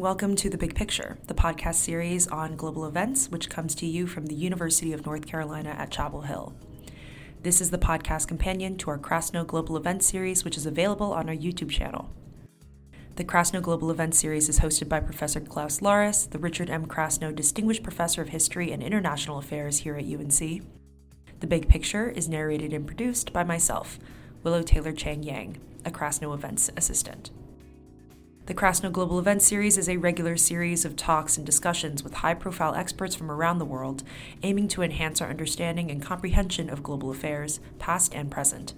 welcome to The Big Picture, the podcast series on global events, which comes to you from the University of North Carolina at Chapel Hill. This is the podcast companion to our Krasno Global Events series, which is available on our YouTube channel. The Krasno Global Events series is hosted by Professor Klaus Larres, the Richard M. Krasno Distinguished Professor of History and International Affairs here at UNC. The Big Picture is narrated and produced by myself, Willow Taylor Chang Yang, a Krasno Events assistant. The Krasno Global Events Series is a regular series of talks and discussions with high profile experts from around the world, aiming to enhance our understanding and comprehension of global affairs, past and present.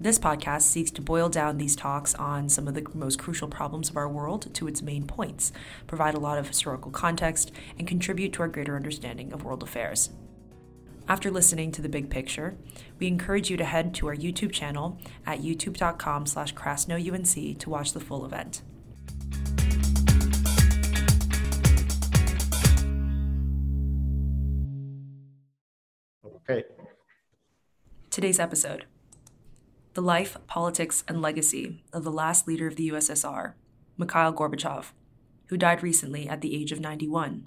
This podcast seeks to boil down these talks on some of the most crucial problems of our world to its main points, provide a lot of historical context, and contribute to our greater understanding of world affairs. After listening to the big picture, we encourage you to head to our YouTube channel at youtube.com slash krasnounc to watch the full event. Okay. Today's episode The Life, Politics, and Legacy of the Last Leader of the USSR, Mikhail Gorbachev, who died recently at the age of 91.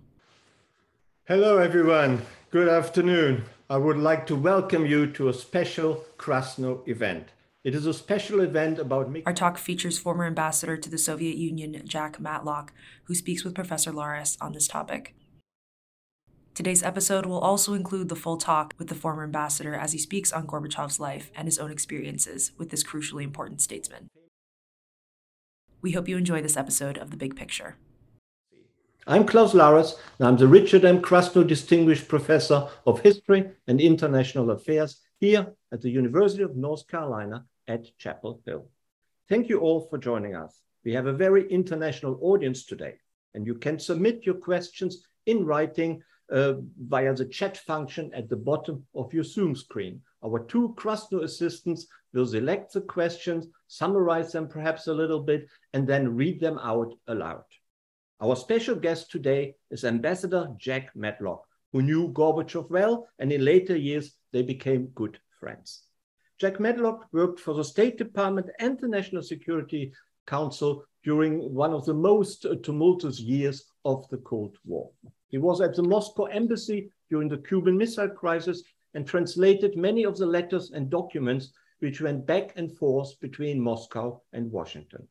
Hello, everyone. Good afternoon. I would like to welcome you to a special Krasno event. It is a special event about me. Our talk features former ambassador to the Soviet Union, Jack Matlock, who speaks with Professor Larres on this topic. Today's episode will also include the full talk with the former ambassador as he speaks on Gorbachev's life and his own experiences with this crucially important statesman. We hope you enjoy this episode of The Big Picture. I'm Klaus Larres, and I'm the Richard M. Krasno Distinguished Professor of History and International Affairs here at the University of North Carolina at Chapel Hill. Thank you all for joining us. We have a very international audience today, and you can submit your questions in writing uh, via the chat function at the bottom of your Zoom screen. Our two Krasno assistants will select the questions, summarize them perhaps a little bit, and then read them out aloud. Our special guest today is Ambassador Jack Matlock, who knew Gorbachev well, and in later years they became good friends. Jack Matlock worked for the State Department and the National Security Council during one of the most tumultuous years of the Cold War. He was at the Moscow embassy during the Cuban Missile Crisis and translated many of the letters and documents which went back and forth between Moscow and Washington.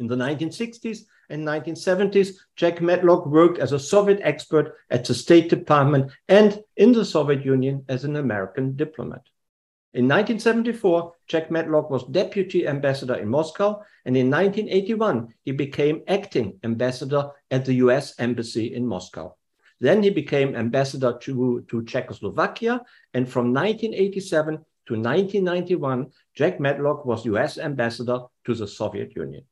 In the 1960s and 1970s, Jack Matlock worked as a Soviet expert at the State Department and in the Soviet Union as an American diplomat. In 1974, Jack Matlock was deputy ambassador in Moscow, and in 1981, he became acting ambassador at the US Embassy in Moscow. Then he became ambassador to, to Czechoslovakia, and from 1987 to 1991, Jack Matlock was US ambassador to the Soviet Union.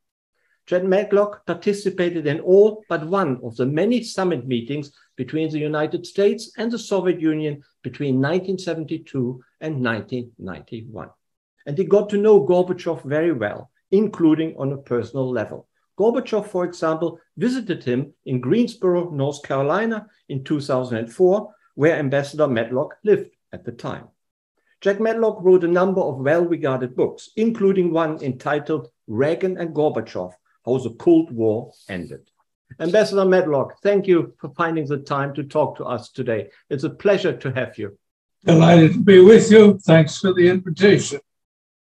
Jack Matlock participated in all but one of the many summit meetings between the United States and the Soviet Union between 1972 and 1991. And he got to know Gorbachev very well, including on a personal level. Gorbachev, for example, visited him in Greensboro, North Carolina in 2004, where Ambassador Matlock lived at the time. Jack Matlock wrote a number of well regarded books, including one entitled Reagan and Gorbachev How the Cold War Ended. Ambassador Matlock, thank you for finding the time to talk to us today. It's a pleasure to have you. Delighted to be with you. Thanks for the invitation.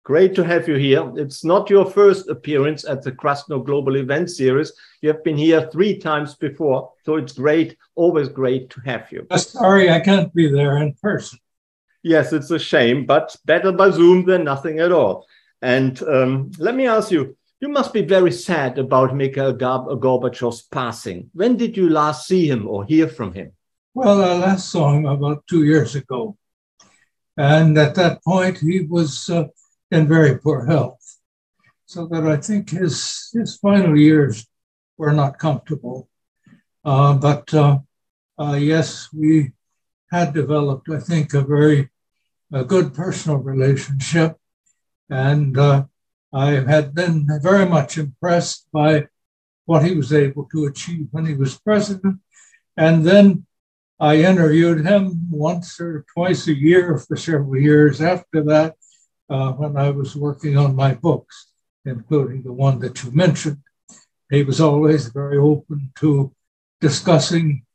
Great to have you here. It's not your first appearance at the Krasno Global Event Series. You have been here three times before, so it's great, always great to have you. Sorry, I can't be there in person. Yes, it's a shame, but better by Zoom than nothing at all. And um, let me ask you, you must be very sad about Mikhail Gorbachev's passing. When did you last see him or hear from him? Well, I last saw him about two years ago. And at that point, he was uh, in very poor health. So that I think his, his final years were not comfortable. Uh, but uh, uh, yes, we had developed, I think, a very a good personal relationship. And uh, I had been very much impressed by what he was able to achieve when he was president. And then I interviewed him once or twice a year for several years after that uh, when I was working on my books, including the one that you mentioned. he was always very open to discussing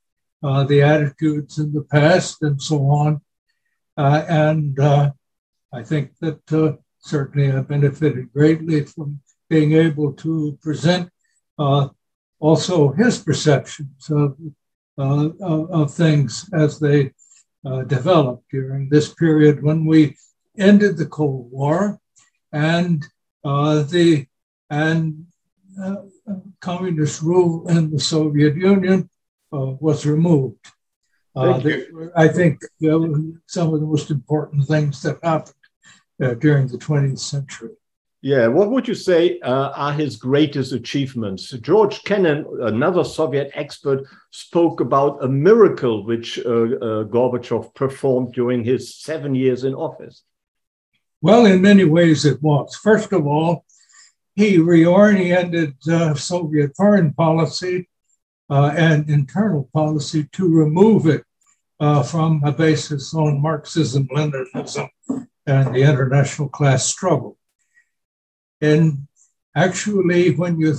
uh, the attitudes in the past and so on. Uh, and uh, I think that uh, certainly I benefited greatly from being able to present uh, also his perceptions of, uh, of, of, things as they developed during this period when we ended the Cold War and the and communist rule in the Soviet Union uh, was removed. Uh, I think some of the most important things that happened uh, during the 20th century. Yeah, what would you say uh, are his greatest achievements? George Kennan, another Soviet expert, spoke about a miracle which uh, uh, Gorbachev performed during his seven years in office. Well, in many ways it was. First of all, he reoriented uh, Soviet foreign policy uh, and internal policy to remove it uh, from a basis on Marxism, Leninism, and the international class struggle. And actually, when you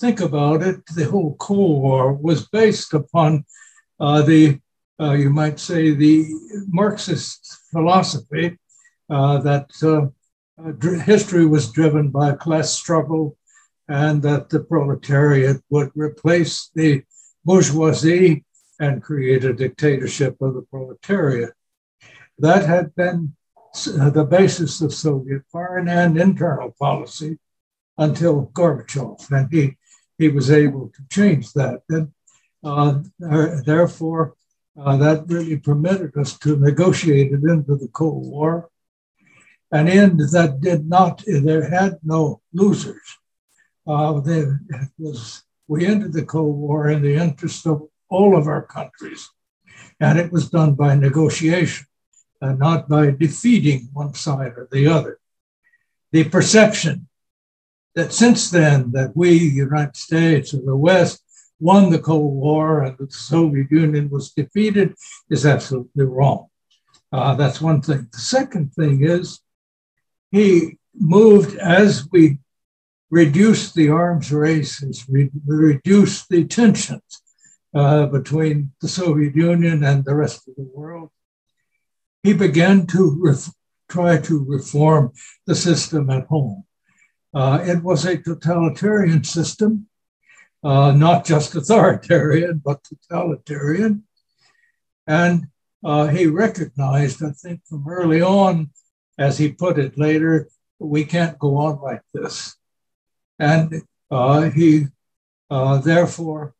think about it, the whole Cold War was based upon uh, the, uh, you might say, the Marxist philosophy uh, that uh, history was driven by class struggle and that the proletariat would replace the bourgeoisie and create a dictatorship of the proletariat. That had been uh, the basis of Soviet foreign and internal policy until Gorbachev, and he, he was able to change that. And uh, therefore, uh, that really permitted us to negotiate it into the Cold War an end that did not, there had no losers. Uh, there was, we ended the Cold War in the interest of all of our countries, and it was done by negotiation and not by defeating one side or the other. The perception that since then that we, the United States or the West, won the Cold War and the Soviet Union was defeated is absolutely wrong. Uh, that's one thing. The second thing is he moved as we reduced the arms races, we reduced the tensions uh, between the Soviet Union and the rest of the world. He began to ref- try to reform the system at home. Uh, it was a totalitarian system, uh, not just authoritarian, but totalitarian. And uh, he recognized, I think, from early on as he put it later, we can't go on like this. And uh, he, uh, therefore,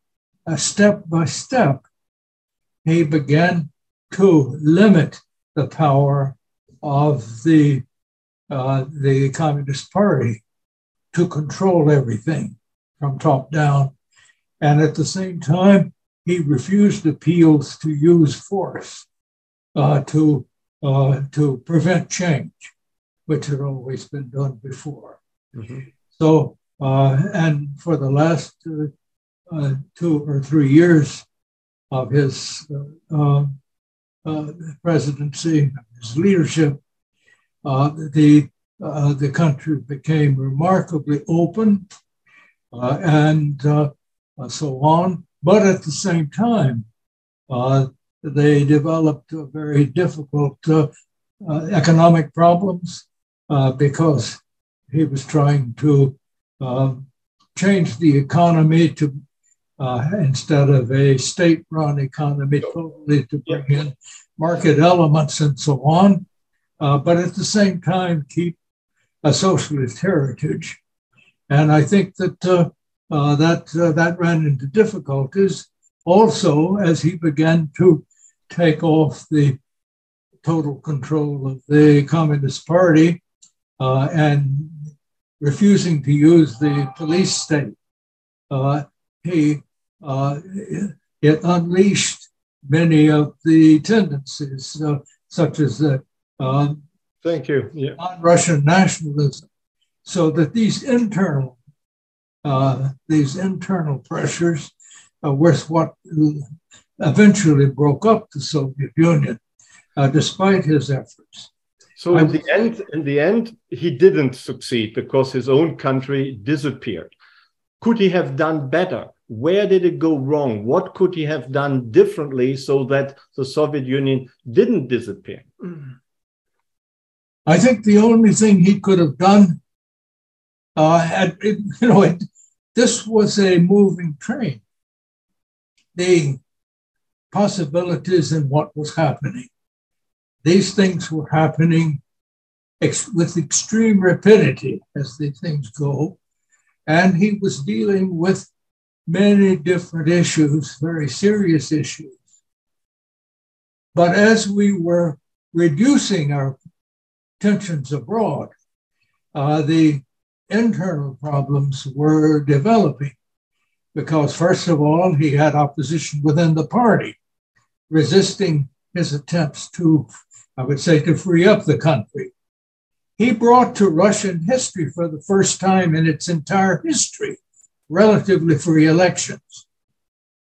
uh, step by step, he began to limit the power of the, uh, the Communist Party to control everything from top down. And at the same time, he refused appeals to use force uh, to uh, to prevent change, which had always been done before. Mm-hmm. So, uh, and for the last uh, uh two or three years of his uh, uh, presidency, his leadership, the the country became remarkably open and so on. But at the same time, they developed very difficult uh, uh, economic problems uh, because he was trying to change the economy to uh, instead of a state-run economy totally to bring in market elements and so on, uh, but at the same time keep a socialist heritage. And I think that uh, that that ran into difficulties also as he began to take off the total control of the Communist Party uh, and refusing to use the police state. Uh, he uh, it unleashed many of the tendencies, uh, such as the um, thank you yeah. non-Russian nationalism, so that these internal uh, these internal pressures were what eventually broke up the Soviet Union, uh, despite his efforts. So in the end, in the end, he didn't succeed because his own country disappeared. could he have done better? Where did it go wrong? What could he have done differently so that the Soviet Union didn't disappear? I think the only thing he could have done, uh, had, it, you know, it, this was a moving train. The possibilities in what was happening. These things were happening ex- with extreme rapidity as the things go. And he was dealing with many different issues, very serious issues. But as we were reducing our tensions abroad, uh, the internal problems were developing because, first of all, he had opposition within the party, resisting his attempts to, I would say, to free up the country. He brought to Russian history for the first time in its entire history relatively free elections.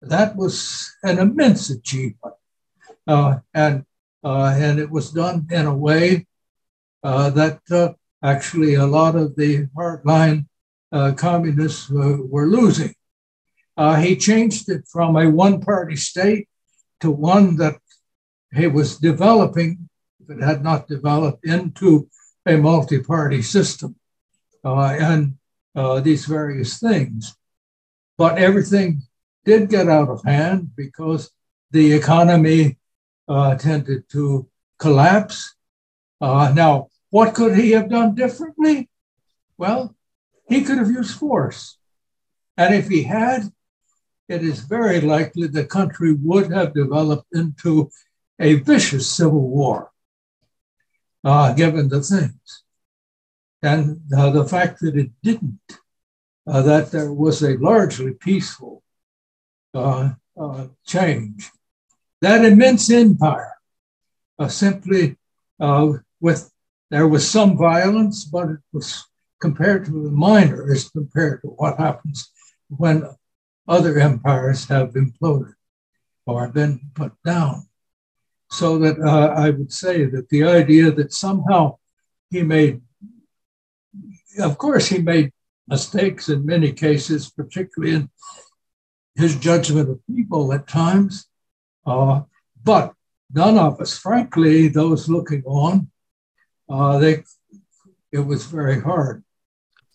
That was an immense achievement. Uh, and, uh, and it was done in a way uh, that uh, actually a lot of the hardline uh, communists were losing. he changed it from a one party state to one that he was developing, if it had not developed, into a multi party system. and uh, these various things. But everything did get out of hand because the economy uh, tended to collapse. Uh, now, what could he have done differently? Well, he could have used force. And if he had, it is very likely the country would have developed into a vicious civil war, uh, given the things. And uh, the fact that it didn't, uh, that there was a largely peaceful uh, uh change. That immense empire uh, simply uh, with, there was some violence, but it was the minor as compared to what happens when other empires have imploded or been put down. So that I would say that the idea that somehow he made of course, he made mistakes in many cases, particularly in his judgment of people at times. Uh, but none of us, frankly, those looking on, uh, they, it was very hard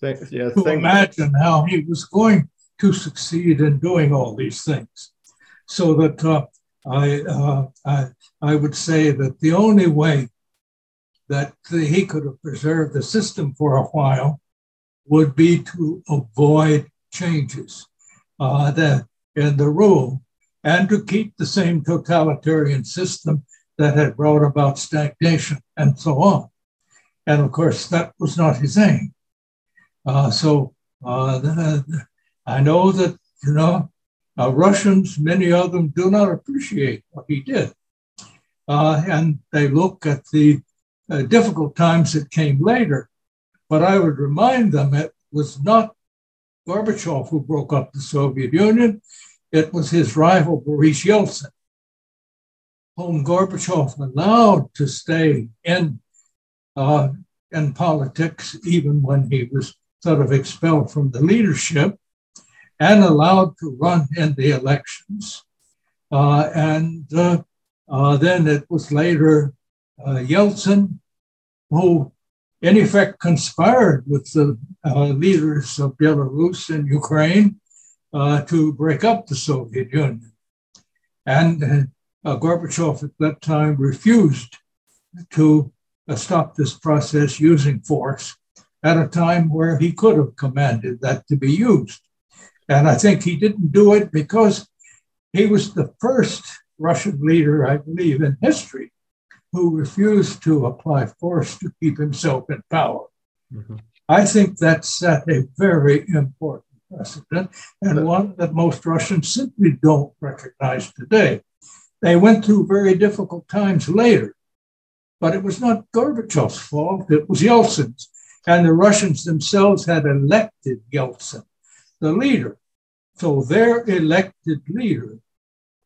Thanks, yeah, to imagine how he was going to succeed in doing all these things. So that uh, I, uh, I, I would say that the only way that he could have preserved the system for a while would be to avoid changes uh, that in the rule and to keep the same totalitarian system that had brought about stagnation and so on. And of course, that was not his aim. Uh, so uh, I know that, you know, uh, Russians, many of them do not appreciate what he did. Uh, and they look at the uh, difficult times that came later. But I would remind them it was not Gorbachev who broke up the Soviet Union, it was his rival Boris Yeltsin, whom Gorbachev allowed to stay in, uh, in politics even when he was sort of expelled from the leadership and allowed to run in the elections. Uh, and uh, uh then it was later uh, Yeltsin, who in effect conspired with the uh, leaders of Belarus and Ukraine uh, to break up the Soviet Union. And uh, Gorbachev at that time refused to uh, stop this process using force at a time where he could have commanded that to be used. And I think he didn't do it because he was the first Russian leader, I believe, in history who refused to apply force to keep himself in power. Mm-hmm. I think that set a very important precedent and one that most Russians simply don't recognize today. They went through very difficult times later, but it was not Gorbachev's fault, it was Yeltsin's. And the Russians themselves had elected Yeltsin, the leader. So their elected leader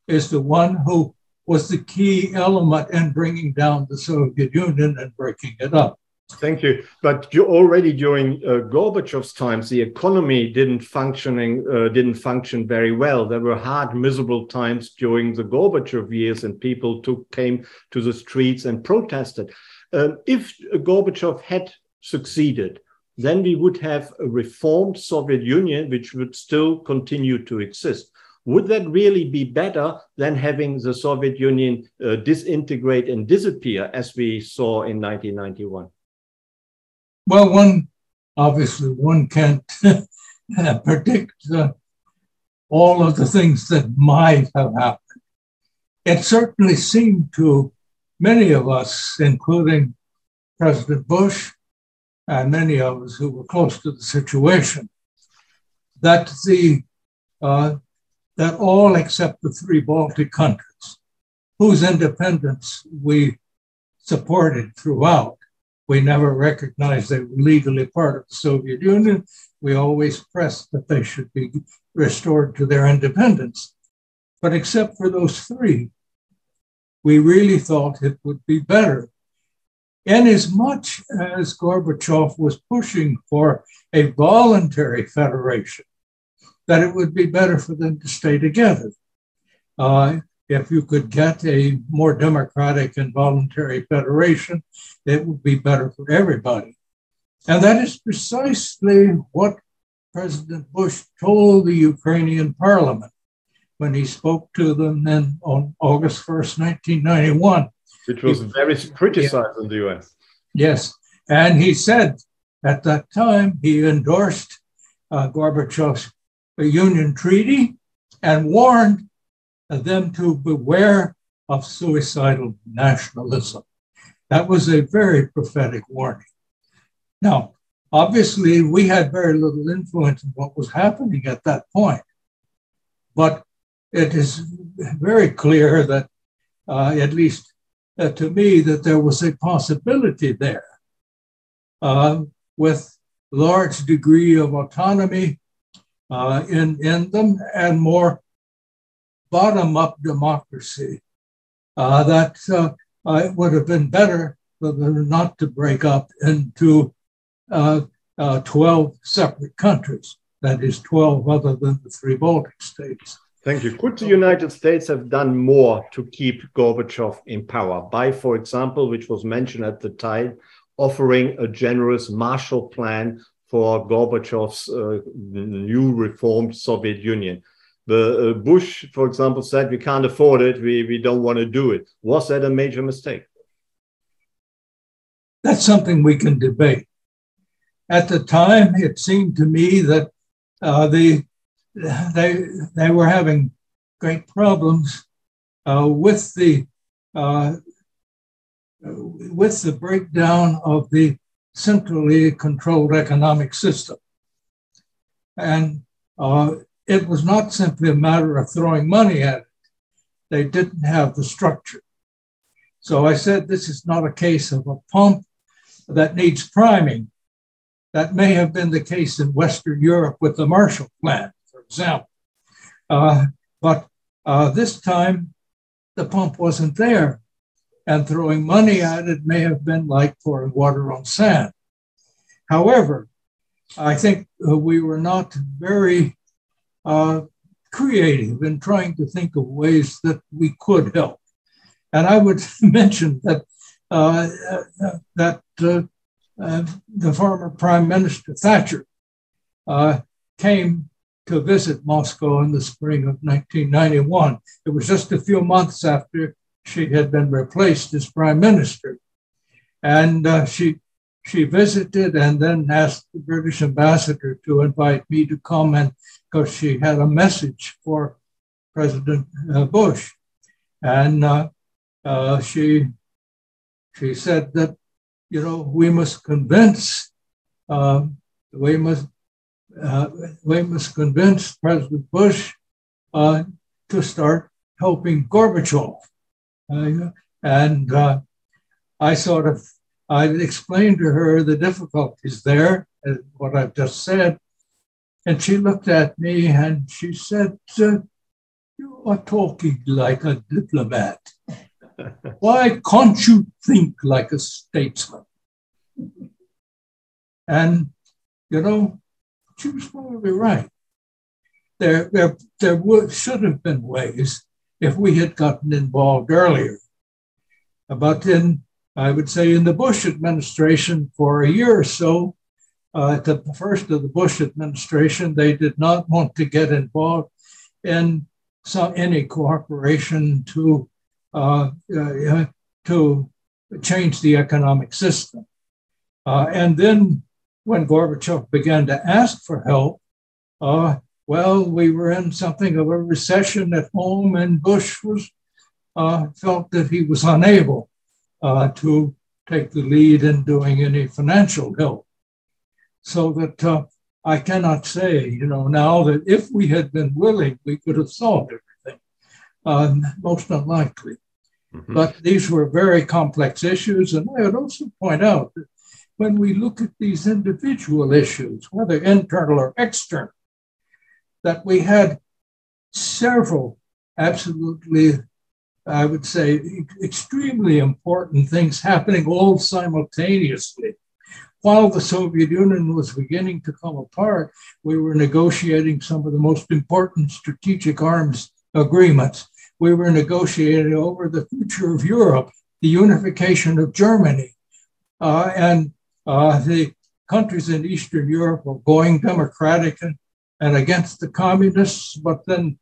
is the one who was the key element in bringing down the Soviet Union and breaking it up. Thank you. But you already during uh, Gorbachev's times, the economy didn't functioning uh, didn't function very well. There were hard, miserable times during the Gorbachev years, and people took came to the streets and protested. Um, if Gorbachev had succeeded, then we would have a reformed Soviet Union, which would still continue to exist. Would that really be better than having the Soviet Union uh, disintegrate and disappear, as we saw in 1991? Well, one obviously one can't predict uh, all of the things that might have happened. It certainly seemed to many of us, including President Bush and many of us who were close to the situation, that the uh, that all except the three Baltic countries, whose independence we supported throughout, we never recognized they were legally part of the Soviet Union. We always pressed that they should be restored to their independence. But except for those three, we really thought it would be better. And as much as Gorbachev was pushing for a voluntary federation, that it would be better for them to stay together. Uh, if you could get a more democratic and voluntary federation, it would be better for everybody. And that is precisely what President Bush told the Ukrainian parliament when he spoke to them then on August 1st, 1991. Which was he, very criticized yeah, in the US. Yes. And he said at that time he endorsed uh, Gorbachev's A union Treaty and warned them to beware of suicidal nationalism. That was a very prophetic warning. Now, obviously, we had very little influence in what was happening at that point, but it is very clear that, uh, at least uh, to me, that there was a possibility there uh, with large degree of autonomy uh, in, in them and more bottom up democracy uh, that uh, it would have been better for them not to break up into uh, uh, 12 separate countries, that is, 12 other than the three Baltic states. Thank you. Could the United States have done more to keep Gorbachev in power by, for example, which was mentioned at the time, offering a generous Marshall Plan for Gorbachev's uh, new reformed Soviet Union? The uh, Bush, for example, said we can't afford it. We, we don't want to do it. Was that a major mistake? That's something we can debate. At the time, it seemed to me that uh, the, they, they were having great problems uh, with the uh, with the breakdown of the centrally controlled economic system. And uh, it was not simply a matter of throwing money at it. They didn't have the structure. So I said, this is not a case of a pump that needs priming. That may have been the case in Western Europe with the Marshall Plan, for example. Uh, but uh, this time, the pump wasn't there. And throwing money at it may have been like pouring water on sand. However, I think we were not very uh, creative in trying to think of ways that we could help. And I would mention that uh, that uh, uh, the former Prime Minister Thatcher uh, came to visit Moscow in the spring of 1991. It was just a few months after she had been replaced as prime minister. And she she visited and then asked the British ambassador to invite me to come and because she had a message for President uh, Bush. And uh, uh, she, she said that, you know, we must convince, um, we must, uh, we must convince President Bush uh, to start helping Gorbachev. Uh, and I sort of I explained to her the difficulties there, what I've just said. And she looked at me and she said, You are talking like a diplomat. Why can't you think like a statesman? And, you know, she was probably right. There, there, there would, should have been ways if we had gotten involved earlier. But in, I would say, in the Bush administration for a year or so, uh, at the first of the Bush administration, they did not want to get involved in some, any cooperation to uh, uh, to change the economic system. Uh, and then when Gorbachev began to ask for help, uh, well, we were in something of a recession at home, and Bush was uh, felt that he was unable uh, to take the lead in doing any financial help. So that uh, I cannot say, you know, now that if we had been willing, we could have solved everything. Um, most unlikely. Mm-hmm. But these were very complex issues. And I would also point out that when we look at these individual issues, whether internal or external, that we had several absolutely, I would say, extremely important things happening all simultaneously. While the Soviet Union was beginning to come apart, we were negotiating some of the most important strategic arms agreements we were negotiating over the future of Europe, the unification of Germany. Uh, and uh, the countries in Eastern Europe were going democratic and, and against the communists, but then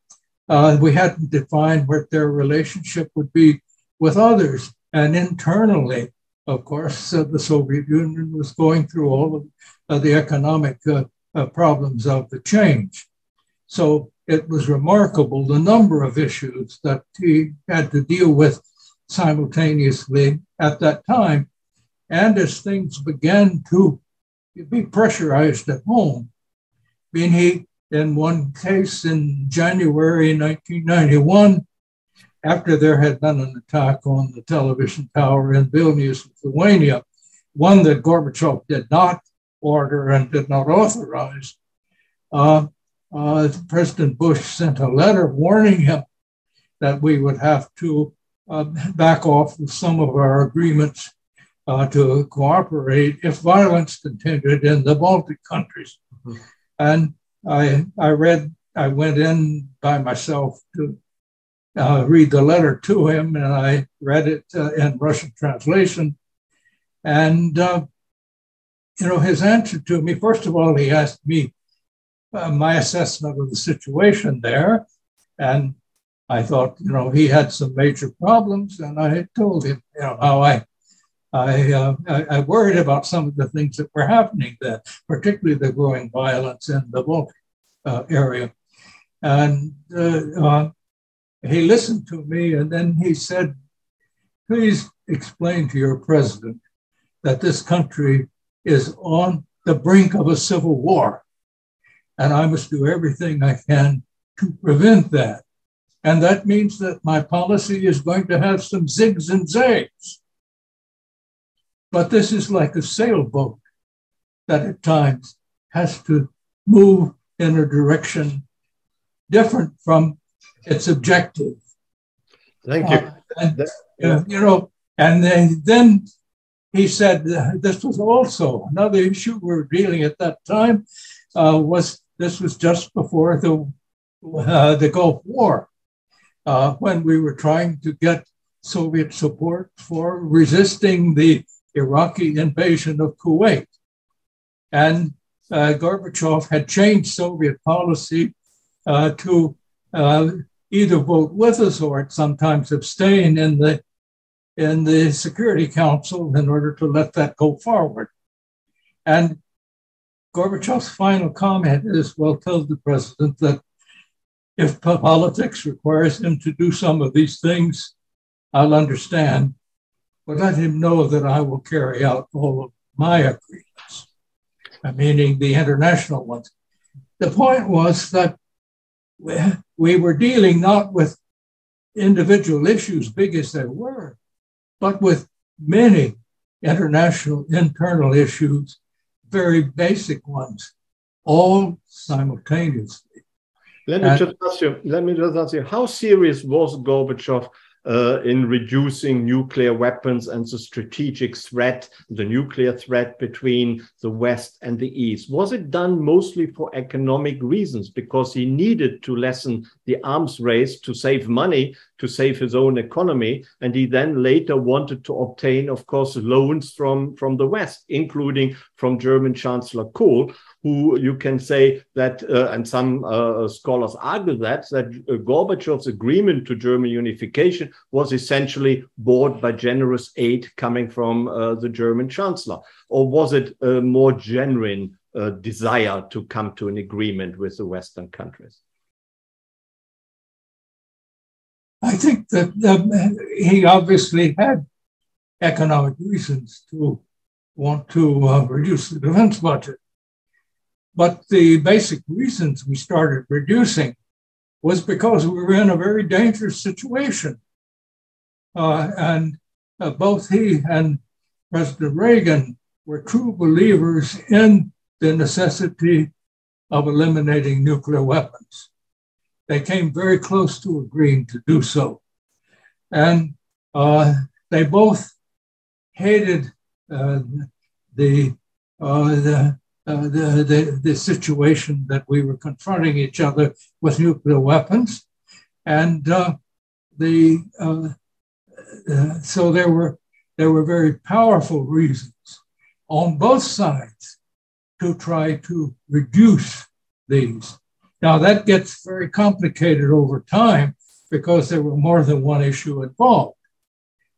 uh, we hadn't defined what their relationship would be with others. And internally, of course, uh, the Soviet Union was going through all of the economic uh, uh, problems of the change. So it was remarkable the number of issues that he had to deal with simultaneously at that time. And as things began to be pressurized at home, He, in one case in January 1991, after there had been an attack on the television tower in Vilnius, Lithuania, one that Gorbachev did not order and did not authorize, uh, uh, President Bush sent a letter warning him that we would have to uh, back off of some of our agreements uh, to cooperate if violence continued in the Baltic countries. Mm-hmm. And I, I read, I went in by myself to uh, read the letter to him, and I read it uh, in Russian translation. And, uh, you know, his answer to me, first of all, he asked me uh, my assessment of the situation there. And I thought, you know, he had some major problems, and I told him, you know, how I, I, uh, I, I, worried about some of the things that were happening there, particularly the growing violence in the Baltic uh, area. And uh, uh, he listened to me, and then he said, "Please explain to your president that this country is on the brink of a civil war." and I must do everything I can to prevent that. And that means that my policy is going to have some zigs and zags. But this is like a sailboat that at times has to move in a direction different from its objective. Thank you. Uh, and, uh, you know, and then, then he said uh, this was also another issue we were dealing at that time uh, was this was just before the, uh, the Gulf War, uh, when we were trying to get Soviet support for resisting the Iraqi invasion of Kuwait. And uh, Gorbachev had changed Soviet policy uh, to uh, either vote with us or sometimes abstain in the in the Security Council in order to let that go forward. And Gorbachev's final comment is well, tell the president that if politics requires him to do some of these things, I'll understand, but let him know that I will carry out all of my agreements, uh, meaning the international ones. The point was that we were dealing not with individual issues, big as they were, but with many international internal issues very basic ones, all simultaneously. Let me and, just ask you. Let me just ask you. How serious was Gorbachev uh, in reducing nuclear weapons and the strategic threat, the nuclear threat between the West and the East? Was it done mostly for economic reasons because he needed to lessen the arms race to save money, to save his own economy? And he then later wanted to obtain, of course, loans from, from the West, including from German Chancellor Kohl, who you can say that, uh, and some uh, scholars argue that, that uh, Gorbachev's agreement to German unification was essentially bought by generous aid coming from uh, the German chancellor? Or was it a more genuine uh, desire to come to an agreement with the Western countries? I think that um, he obviously had economic reasons to want to uh, reduce the defense budget. But the basic reasons we started reducing was because we were in a very dangerous situation. Uh, and uh, both he and President Reagan were true believers in the necessity of eliminating nuclear weapons. They came very close to agreeing to do so. And uh, they both hated uh, the, uh, the uh, the, the, the situation that we were confronting each other with nuclear weapons. And uh, the, so there were, there were very powerful reasons on both sides to try to reduce these. Now, that gets very complicated over time because there were more than one issue involved.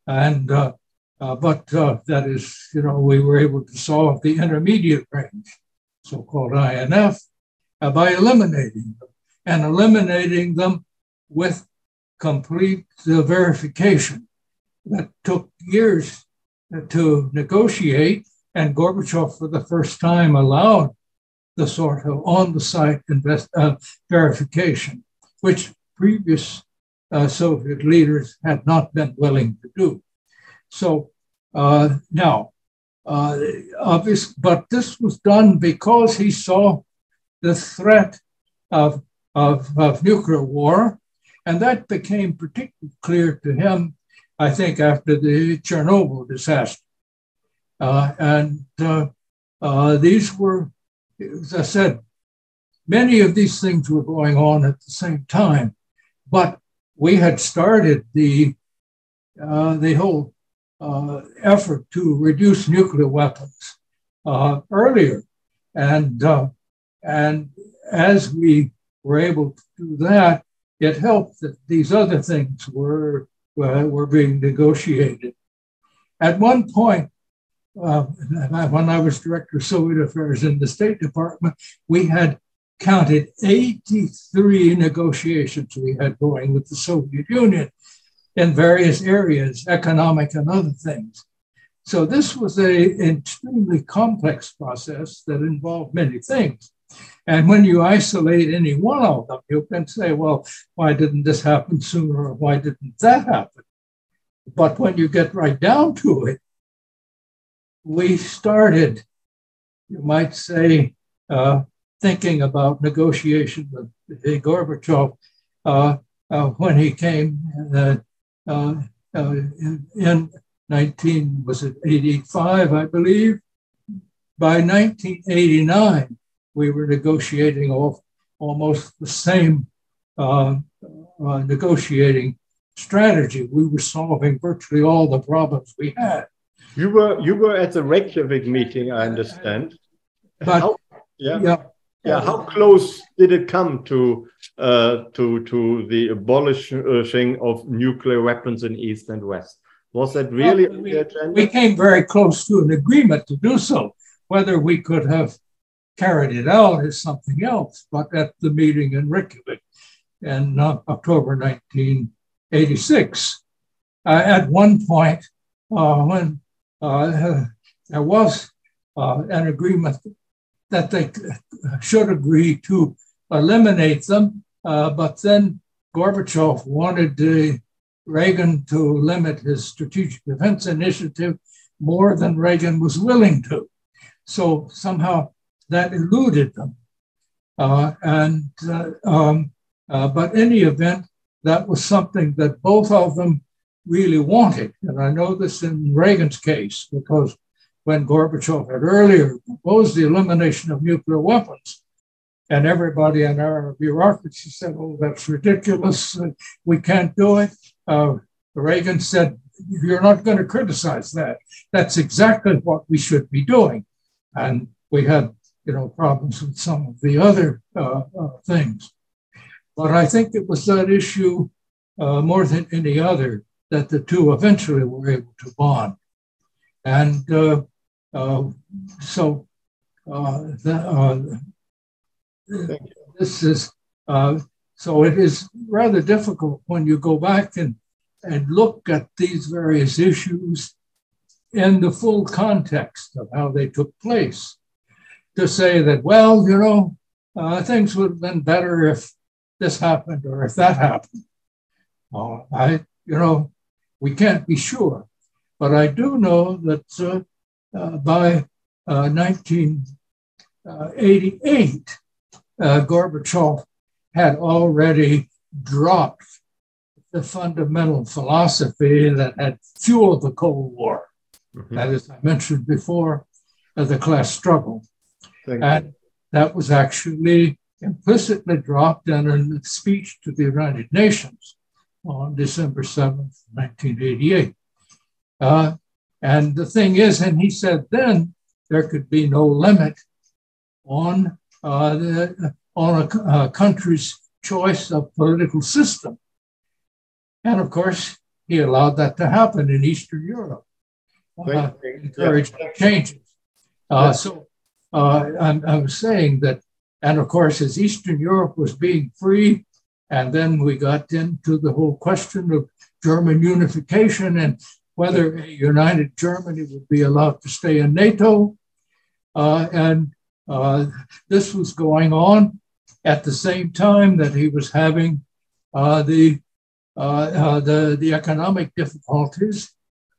And uh, uh, but uh, that is, you know, we were able to solve the intermediate range, so called INF, uh, by eliminating them and eliminating them with complete uh, verification. That took years to negotiate, and Gorbachev, for the first time, allowed the sort of on the site invest, uh, verification, which previous Soviet leaders had not been willing to do. So uh, now, uh, obvious, but this was done because he saw the threat of, of, of nuclear war, and that became particularly clear to him, I think, after the Chernobyl disaster. Uh, and uh, uh, these were, as I said, many of these things were going on at the same time, but we had started the uh, the whole uh, effort to reduce nuclear weapons uh, earlier. And, uh, and as we were able to do that, it helped that these other things were, were being negotiated. At one point, uh, when I was director of Soviet affairs in the State Department, we had counted 83 negotiations we had going with the Soviet Union in various areas, economic and other things. So this was an extremely complex process that involved many things. And when you isolate any one of them, you can say, well, why didn't this happen sooner or why didn't that happen? But when you get right down to it, we started, you might say, uh, thinking about negotiation with Gorbachev uh, uh, when he came uh, uh, uh, in 19 was it 85, I believe. By 1989, we were negotiating off almost the same negotiating strategy. We were solving virtually all the problems we had. You were you were at the Reykjavik meeting, I understand. But How, yeah. yeah, yeah. How close did it come to uh, to to the abolishing of nuclear weapons in East and West. Was that really well, we, we came very close to an agreement to do so. Whether we could have carried it out is something else. But at the meeting in Reykjavik in uh, October 1986, uh, at one point uh, when there was uh, an agreement that they should agree to eliminate them uh, but then Gorbachev wanted uh, Reagan to limit his strategic defense initiative more than Reagan was willing to. So somehow that eluded them. Uh, and uh, um, uh, but any event, that was something that both of them really wanted. And I know this in Reagan's case, because when Gorbachev had earlier proposed the elimination of nuclear weapons, and everybody in our bureaucracy said, oh, that's ridiculous. We can't do it. Uh, Reagan said, you're not going to criticize that. That's exactly what we should be doing. And we had, you know, problems with some of the other uh, uh, things. But I think it was that issue uh, more than any other that the two eventually were able to bond. And uh, uh, so uh, the, this is so it is rather difficult when you go back and and look at these various issues in the full context of how they took place. To say that, well, you know, uh, things would have been better if this happened or if that happened. Uh, I, you know, we can't be sure. But I do know that uh, uh by 1988, uh, uh, Gorbachev had already dropped the fundamental philosophy that had fueled the Cold War. Mm-hmm. That is, I mentioned before, uh, the class struggle. Thank and you. that was actually implicitly dropped in a speech to the United Nations on December 7th, 1988. Uh, and the thing is, and he said then there could be no limit on, uh, the, on a, a country's choice of political system. And of course, he allowed that to happen in Eastern Europe, uh, encouraged yeah. changes. Uh, so uh, I'm, I'm saying that, and of course, as Eastern Europe was being free, and then we got into the whole question of German unification and whether a united Germany would be allowed to stay in NATO. Uh, and uh, this was going on at the same time that he was having uh, the uh, uh, the, the economic difficulties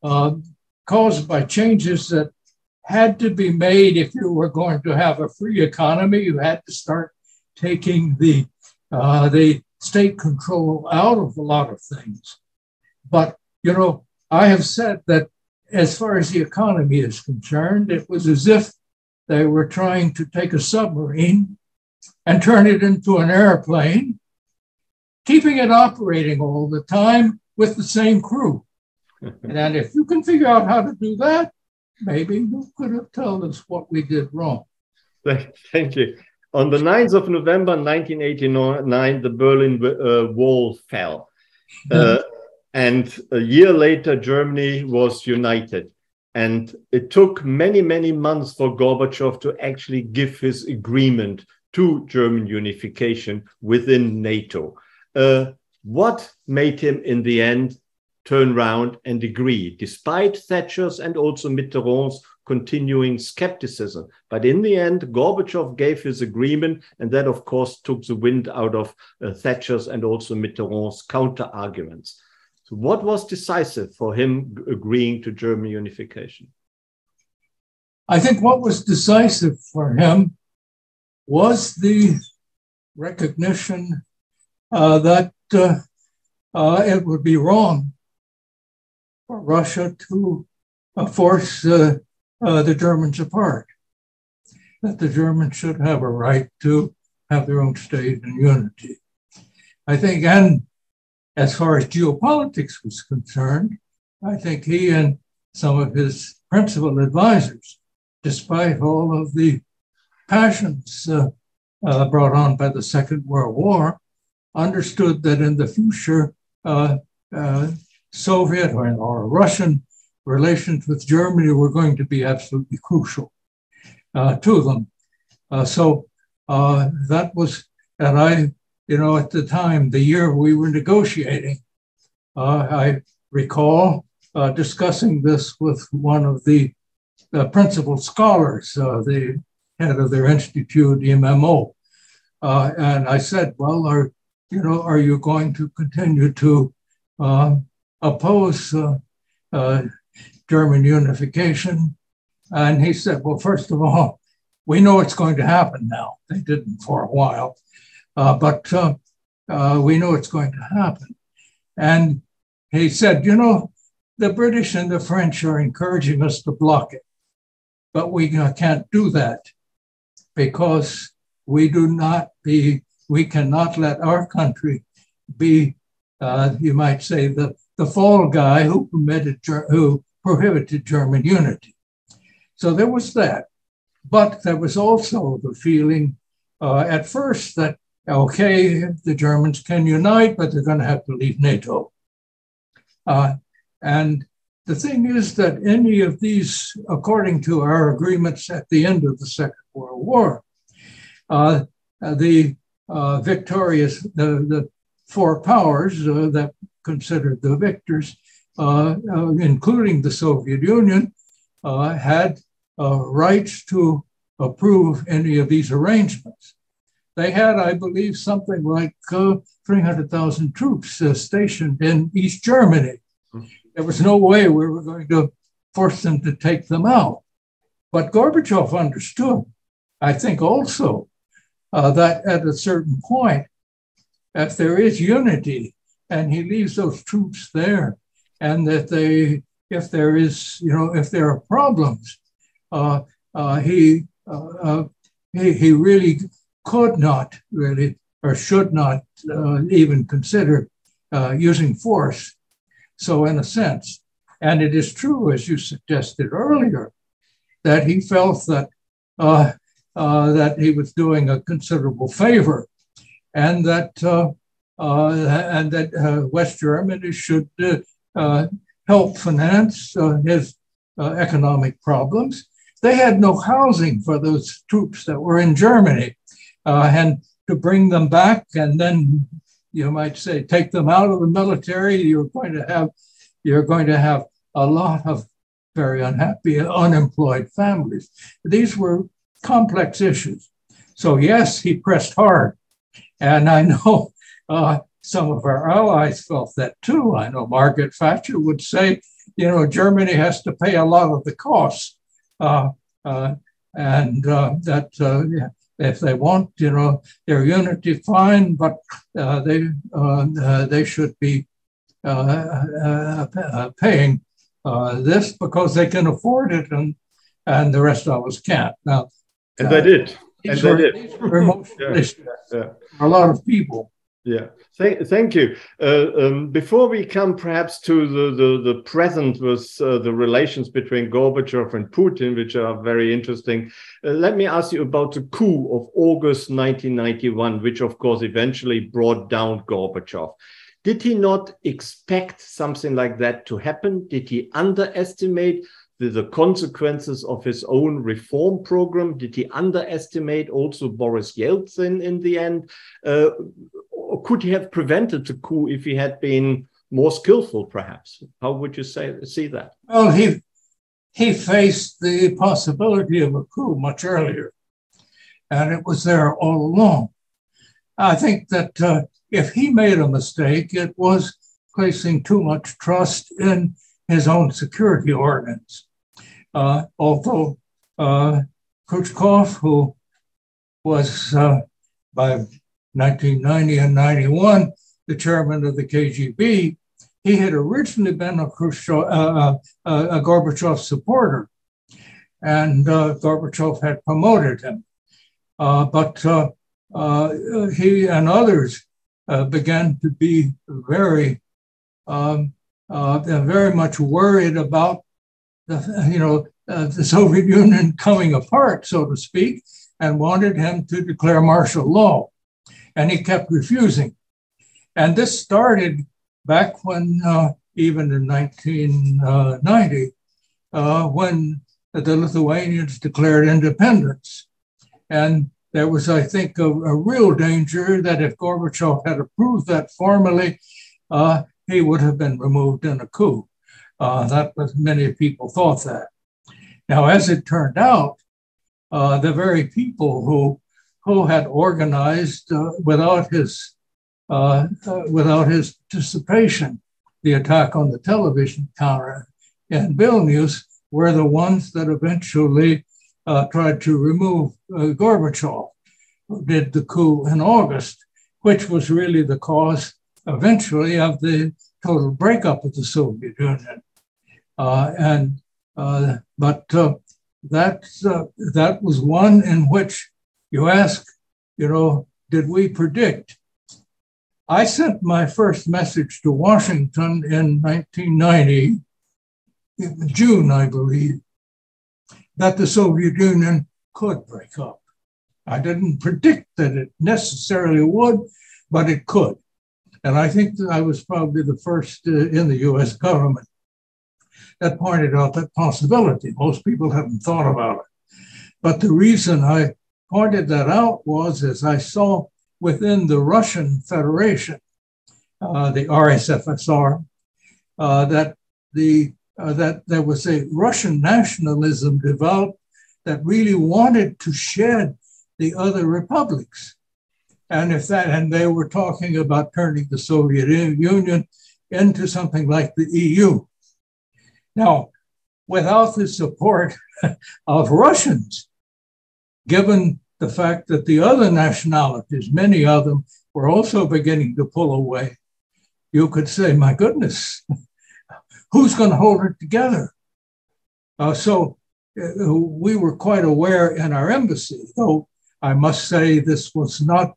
um, caused by changes that had to be made if you were going to have a free economy. You had to start taking the, uh, the state control out of a lot of things. But, you know, I have said that as far as the economy is concerned, it was as if they were trying to take a submarine and turn it into an airplane keeping it operating all the time with the same crew. and if you can figure out how to do that, maybe you could have told us what we did wrong. Thank you. On the 9th of November 1989, the Berlin uh, Wall fell. Uh, and a year later, Germany was united. And it took many, many months for Gorbachev to actually give his agreement to German unification within NATO uh, what made him in the end turn round and agree, despite Thatcher's and also Mitterrand's continuing skepticism. But in the end, Gorbachev gave his agreement, and that, of course, took the wind out of uh, Thatcher's and also Mitterrand's counter arguments. So, what was decisive for him agreeing to German unification? I think what was decisive for him was the recognition uh, that uh, uh, it would be wrong for Russia to force the Germans apart, that the Germans should have a right to have their own state and unity. I think, and as far as geopolitics was concerned, I think he and some of his principal advisors, despite all of the passions uh, uh, brought on by the Second World War, understood that in the future, uh, uh, Soviet or, or, Russian relations with Germany were going to be absolutely crucial uh, to them. Uh, so uh, that was, and I, you know, at the time, the year we were negotiating, uh, I recall discussing this with one of the principal scholars, the head of their institute, IMEMO. and I said, well, our you know, are you going to continue to uh, oppose uh, uh, German unification? And he said, well, first of all, we know it's going to happen now. They didn't for a while, uh, but uh, uh, we know it's going to happen. And he said, you know, the British and the French are encouraging us to block it, but we can't do that because we do not be, we cannot let our country be, uh, you might say, the, the fall guy who permitted, who prohibited German unity. So there was that. But there was also the feeling uh, at first that, okay, the Germans can unite, but they're going to have to leave NATO. Uh, and the thing is that any of these, according to our agreements at the end of the Second World War, uh, the uh, victorious, the, the four powers uh, that considered the victors, Uh, uh, including the Soviet Union, uh, had rights to approve any of these arrangements. They had, I believe, something like 300,000 troops stationed in East Germany. There was no way we were going to force them to take them out. But Gorbachev understood, I think also, uh, that at a certain point, if there is unity and he leaves those troops there, and that they, if there is, you know, if there are problems, uh, uh, he, uh, uh, he, he really could not really or should not uh, even consider using force. So, in a sense, and it is true, as you suggested earlier, that he felt that uh, that he was doing a considerable favor, and that uh, uh, and that uh, West Germany should uh, Uh, help finance uh, his uh, economic problems. They had no housing for those troops that were in Germany, and to bring them back and then you might say take them out of the military, you're going to have you're going to have a lot of very unhappy, unemployed families. These were complex issues. So, yes, he pressed hard. And I know uh, some of our allies felt that too. I know Margaret Thatcher would say, you know, Germany has to pay a lot of the costs. Uh, uh, and uh, that uh, if they want, you know, their unity, fine, but uh, they, they should be paying this because they can afford it and, and the rest of us can't. Now, and they did. And they did. yeah. A lot of people. Yeah, thank, thank you. Uh, um, before we come perhaps to the, the, the present with uh, the relations between Gorbachev and Putin, which are very interesting, uh, let me ask you about the coup of August 1991, which of course eventually brought down Gorbachev. Did he not expect something like that to happen? Did he underestimate the, the consequences of his own reform program? Did he underestimate also Boris Yeltsin in the end? Uh, or could he have prevented the coup if he had been more skillful, perhaps? How would you say see that? Well, he he faced the possibility of a coup much earlier, and it was there all along. I think that uh, if he made a mistake, it was placing too much trust in his own security organs. Uh, although uh, Kryuchkov, who was uh, by 1990 and 91 the chairman of the KGB, he had originally been a, Khrushchev, uh, uh, a Gorbachev supporter, and uh, Gorbachev had promoted him. but he and others began to be very, um, very much worried about the, you know, uh, the Soviet Union coming apart, so to speak, and wanted him to declare martial law. And he kept refusing. And this started back when, uh, even in 1990, uh, when the Lithuanians declared independence. And there was, I think, a, a real danger that if Gorbachev had approved that formally, uh, he would have been removed in a coup. Uh, that was many people thought that. Now, as it turned out, uh, the very people who who had organized uh, without his uh, uh, without his participation the attack on the television counter in Vilnius were the ones that eventually uh, tried to remove Gorbachev, who did the coup in August, which was really the cause eventually of the total breakup of the Soviet Union. Uh, and uh, but uh, that uh, that was one in which you ask, you know, did we predict? I sent my first message to Washington in 1990, in June, I believe, that the Soviet Union could break up. I didn't predict that it necessarily would, but it could. And I think that I was probably the first uh, in the US government that pointed out that possibility. Most people haven't thought about it. But the reason I pointed that out was as I saw within the Russian Federation, uh, the RSFSR, uh, that the uh, that there was a Russian nationalism developed that really wanted to shed the other republics. And if that, and they were talking about turning the Soviet Union into something like the EU. Now, without the support of Russians, given the fact that the other nationalities, many of them, were also beginning to pull away, you could say, my goodness, who's going to hold it together? Uh, so uh, we were quite aware in our embassy, though I must say this was not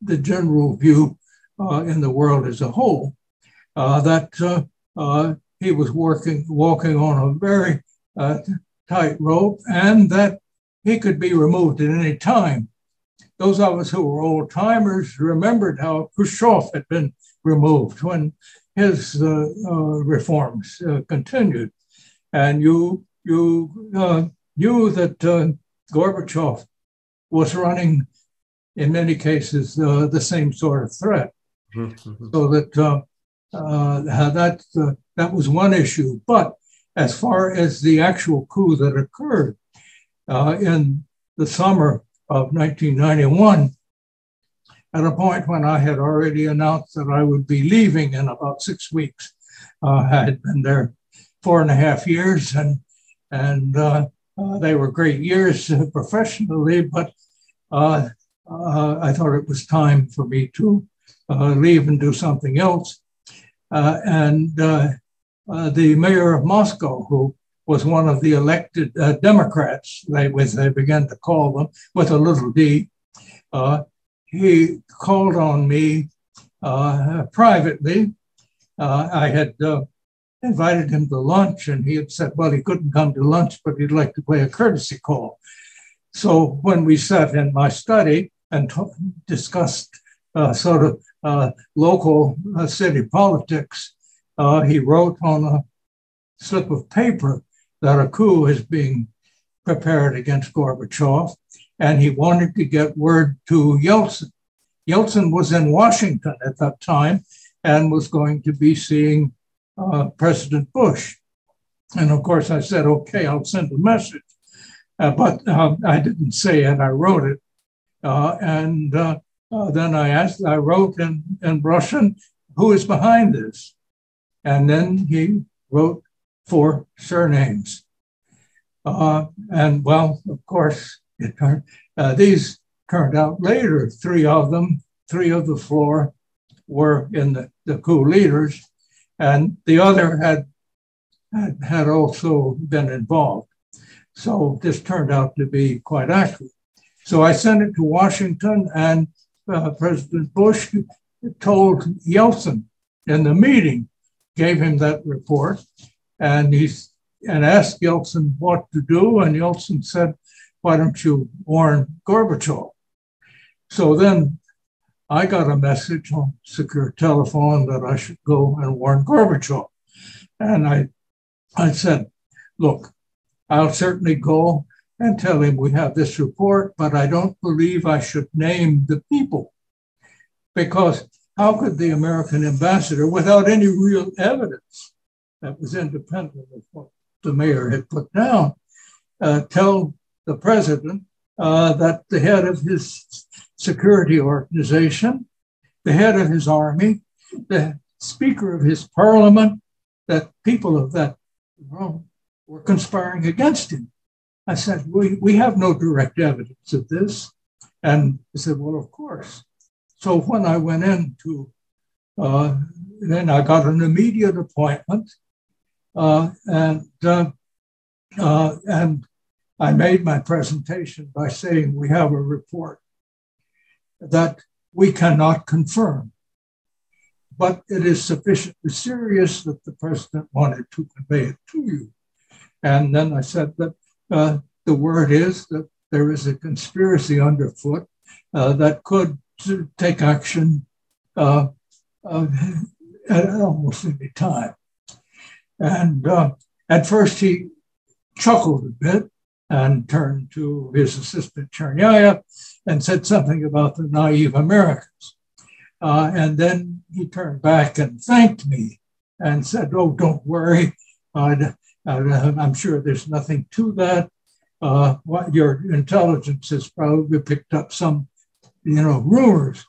the general view uh, in the world as a whole, uh, that uh, uh, he was working, walking on a very tight rope and that he could be removed at any time. Those of us who were old timers remembered how Khrushchev had been removed when his reforms continued. And you, you knew that Gorbachev was running, in many cases, uh, the same sort of threat. Mm-hmm. So that uh, uh, that uh, that was one issue. But as far as the actual coup that occurred uh, in the summer of 1991, at a point when I had already announced that I would be leaving in about six weeks, uh, I had been there four and a half years, and and uh, they were great years professionally, but uh, uh, I thought it was time for me to uh, leave and do something else. Uh, and the mayor of Moscow, who was one of the elected Democrats, they, they began to call them with a little d, he called on me privately. I had invited him to lunch, and he had said, well, he couldn't come to lunch, but he'd like to play a courtesy call. So when we sat in my study and t- discussed uh, sort of uh, local uh, city politics, uh, he wrote on a slip of paper that a coup is being prepared against Gorbachev, and he wanted to get word to Yeltsin. Yeltsin was in Washington at that time and was going to be seeing uh, President Bush. And of course, I said, okay, I'll send a message. Uh, but um, I didn't say it, I wrote it. Uh, and uh, uh, then I asked, I wrote in, in Russian, who is behind this? And then he wrote four surnames. Uh, and well, of course, it turned, these turned out later, three of them, three of the four were in the, the coup leaders and the other had, had, had also been involved. So this turned out to be quite accurate. So I sent it to Washington, and uh, President Bush told Yeltsin in the meeting, gave him that report, and he and asked Yeltsin what to do, and Yeltsin said, "Why don't you warn Gorbachev?" So then I got a message on secure telephone that I should go and warn Gorbachev. And I, I said, look, I'll certainly go and tell him we have this report, but I don't believe I should name the people. Because how could the American ambassador, without any real evidence that was independent of what the mayor had put down, uh, tell the president uh, that the head of his security organization, the head of his army, the speaker of his parliament, that people of that Rome were conspiring against him. I said, we, we have no direct evidence of this. And he said, well, of course. So when I went in to uh, then I got an immediate appointment, and uh, uh, and I made my presentation by saying we have a report that we cannot confirm, but it is sufficiently serious that the president wanted to convey it to you. And then I said that uh, the word is that there is a conspiracy underfoot uh, that could take action uh, uh, at almost any time. And uh, at first he chuckled a bit and turned to his assistant Chernyaev and said something about the naive Americans. Uh, and then he turned back and thanked me and said, Oh, don't worry. I'm sure there's nothing to that. Uh, what your intelligence has probably picked up some, you know, rumors.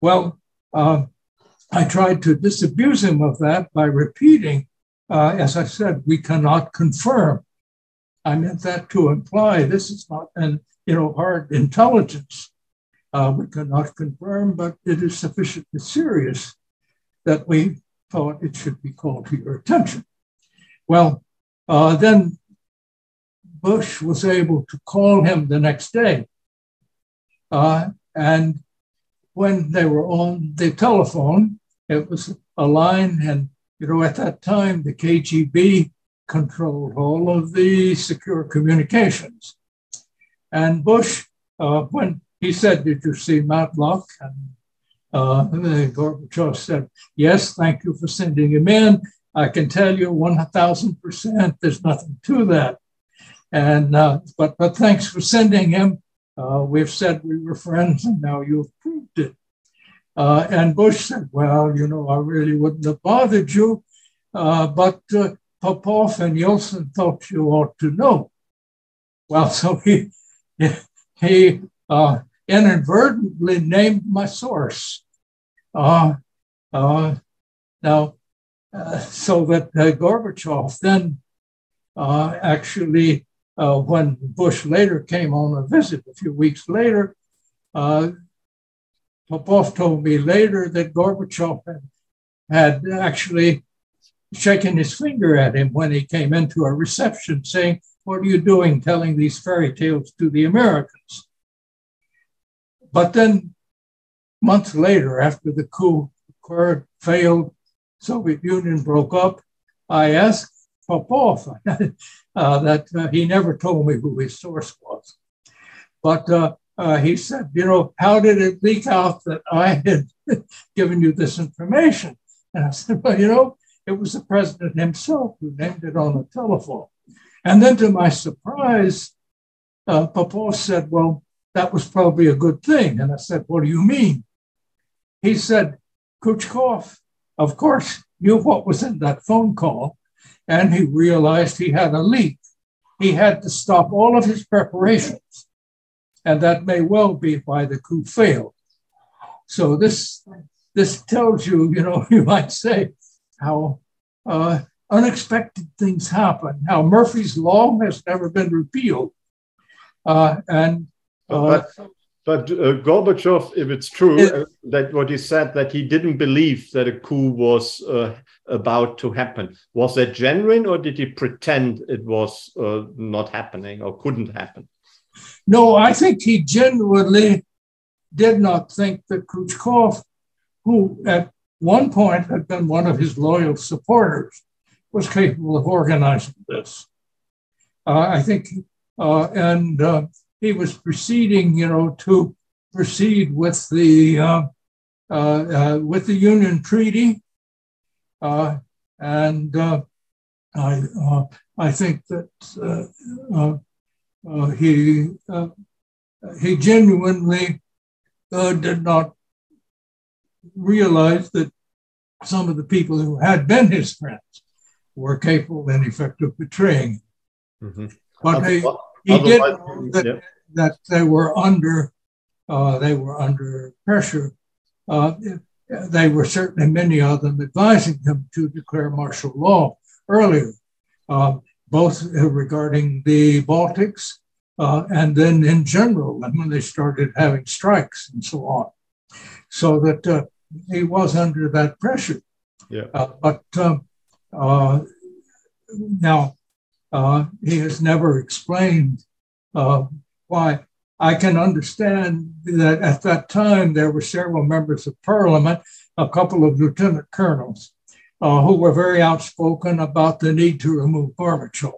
Well, uh, I tried to disabuse him of that by repeating, uh, as I said, we cannot confirm. I meant that to imply this is not an, you know, hard intelligence. Uh, we cannot confirm, but it is sufficiently serious that we thought it should be called to your attention. Well, uh, then Bush was able to call him the next day. Uh, and when they were on the telephone, it was a line, and you know, at that time, the KGB controlled all of the secure communications. And Bush, uh, when he said, Did you see Matlock? And uh, Gorbachev said, Yes, thank you for sending him in. I can tell you 1000% there's nothing to that. And uh, but but thanks for sending him. Uh, we've said we were friends, and now you've proved it. Uh, and Bush said, "Well, you know, I really wouldn't have bothered you, uh, but uh, Popov and Yeltsin thought you ought to know." Well, so he he uh, inadvertently named my source. now, so that Gorbachev then actually uh, when Bush later came on a visit a few weeks later, uh, Popov told me later that Gorbachev had, had actually shaken his finger at him when he came into a reception saying, What are you doing telling these fairy tales to the Americans? But then, months later, after the coup occurred, failed, Soviet Union broke up, I asked Popov uh, that uh, he never told me who his source was. But uh, uh, he said, you know, how did it leak out that I had given you this information? And I said, well, you know, it was the president himself who named it on the telephone. And then to my surprise, uh, said, well, that was probably a good thing. And I said, what do you mean? He said, Kryuchkov, of course, knew what was in that phone call and he realized he had a leak. He had to stop all of his preparations, and that may well be why the coup failed. So this this tells you, you know, you might say how uh, unexpected things happen. How Murphy's law has never been repealed, uh, and uh, but, but uh, Gorbachev, if it's true it, uh, that what he said that he didn't believe that a coup was uh, about to happen, was that genuine or did he pretend it was uh, not happening or couldn't happen? No, I think he genuinely did not think that Kryuchkov, who at one point had been one of his loyal supporters, was capable of organizing this. Uh, I think, uh, and he was proceeding, you know, to proceed with the uh, uh, uh with the Union Treaty, uh, and uh, I I think that he he genuinely did not realize that some of the people who had been his friends were capable, in effect, of betraying. Mm-hmm. But he, he did know that, yeah that they were under uh, they were under pressure. Uh, they were certainly many of them advising him to declare martial law earlier, uh, both regarding the Baltics uh, and then in general, and when they started having strikes and so on. So that uh, he was under that pressure. Yeah. Uh, but um, uh, now uh, he has never explained uh, why. I can understand that at that time there were several members of parliament, a couple of lieutenant colonels, uh, who were very outspoken about the need to remove Gorbachev.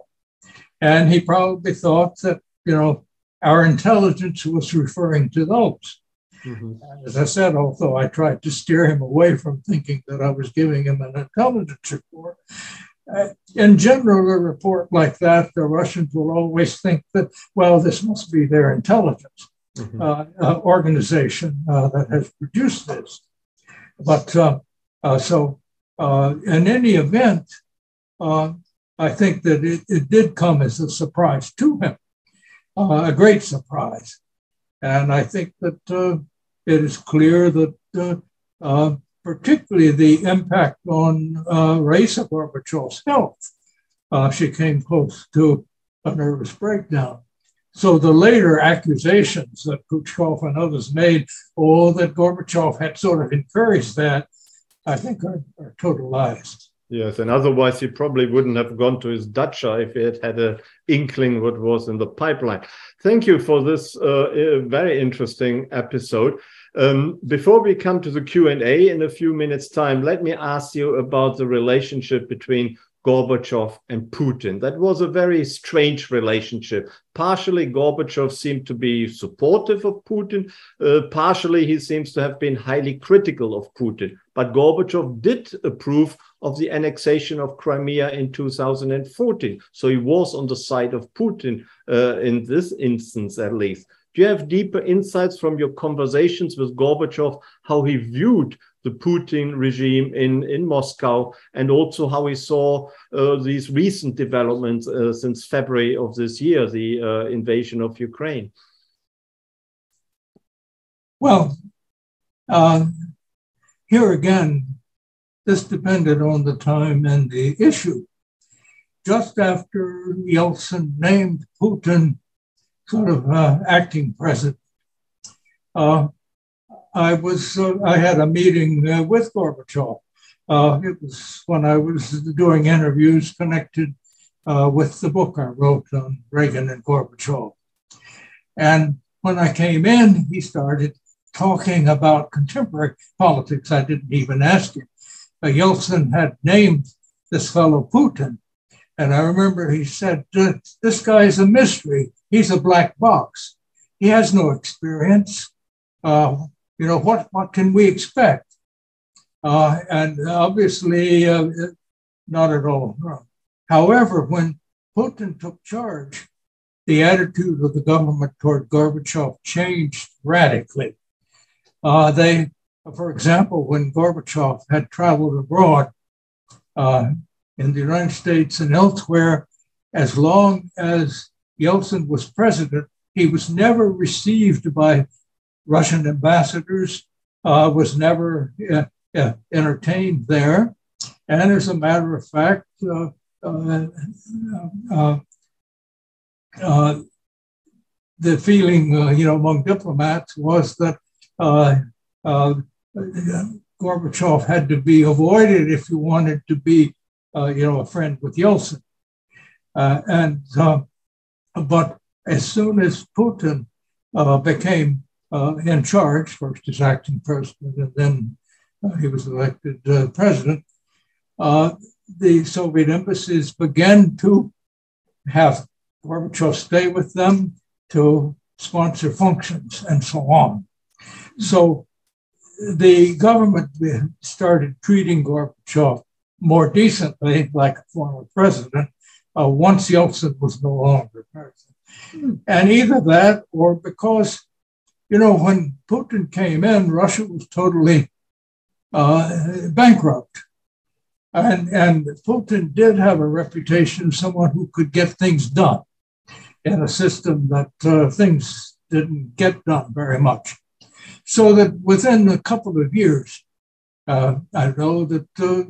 And he probably thought that, you know, our intelligence was referring to those. Mm-hmm. As I said, although I tried to steer him away from thinking that I was giving him an intelligence report, uh, in general, a report like that, the Russians will always think that, well, this must be their intelligence mm-hmm. uh, uh, organization uh, that has produced this. But uh, uh, in any event, I think that it, it, did come as a surprise to him, a great surprise. And I think that it is clear that particularly the impact on uh, Raisa Gorbachev's health. Uh, she came close to a nervous breakdown. So the later accusations that Kryuchkov and others made, oh, that Gorbachev had sort of encouraged that, I think are, are total lies. Yes, and otherwise he probably wouldn't have gone to his dacha if he had had an inkling what was in the pipeline. Thank you for this uh, very interesting episode. Um, before we come to the Q&A in a few minutes time, let me ask you about the relationship between Gorbachev and Putin. That was a very strange relationship. Partially, Gorbachev seemed to be supportive of Putin. Uh, partially, he seems to have been highly critical of Putin. But Gorbachev did approve of the annexation of Crimea in 2014. So he was on the side of Putin uh, in this instance, at least. Do you have deeper insights from your conversations with Gorbachev, how he viewed the Putin regime in, in Moscow, and also how we saw uh, these recent developments uh, since February of this year, the uh, invasion of Ukraine? Well, uh, here again, this depended on the time and the issue. Just after Yeltsin named Putin sort of uh, acting president. Uh, I was uh, I had a meeting uh, with Gorbachev. Uh, it was when I was doing interviews connected uh, with the book I wrote on Reagan and Gorbachev. And when I came in, he started talking about contemporary politics. I didn't even ask him. Yeltsin had named this fellow Putin. And I remember he said, This guy is a mystery. He's a black box. He has no experience. Uh, you know, what, what can we expect? Uh, and obviously, uh, not at all. However, when Putin took charge, the attitude of the government toward Gorbachev changed radically. Uh, they, for example, when Gorbachev had traveled abroad uh, in the United States and elsewhere, as long as Yeltsin was president, he was never received by Russian ambassadors, uh, was never uh, uh, entertained there. And as a matter of fact, uh, uh, the feeling, you know, among diplomats was that Gorbachev had to be avoided if you wanted to be, you know, a friend with Yeltsin. and but as soon as Putin uh, became uh, in charge, first as acting president, and then uh, he was elected uh, president, uh, the Soviet embassies began to have Gorbachev stay with them to sponsor functions and so on. So the government started treating Gorbachev more decently, like a former president, uh, once Yeltsin was no longer president. And either that or because, you know, when Putin came in, Russia was totally uh, bankrupt. And, and Putin did have a reputation of someone who could get things done in a system that uh, things didn't get done very much. So that within a couple of years, uh, I know that uh,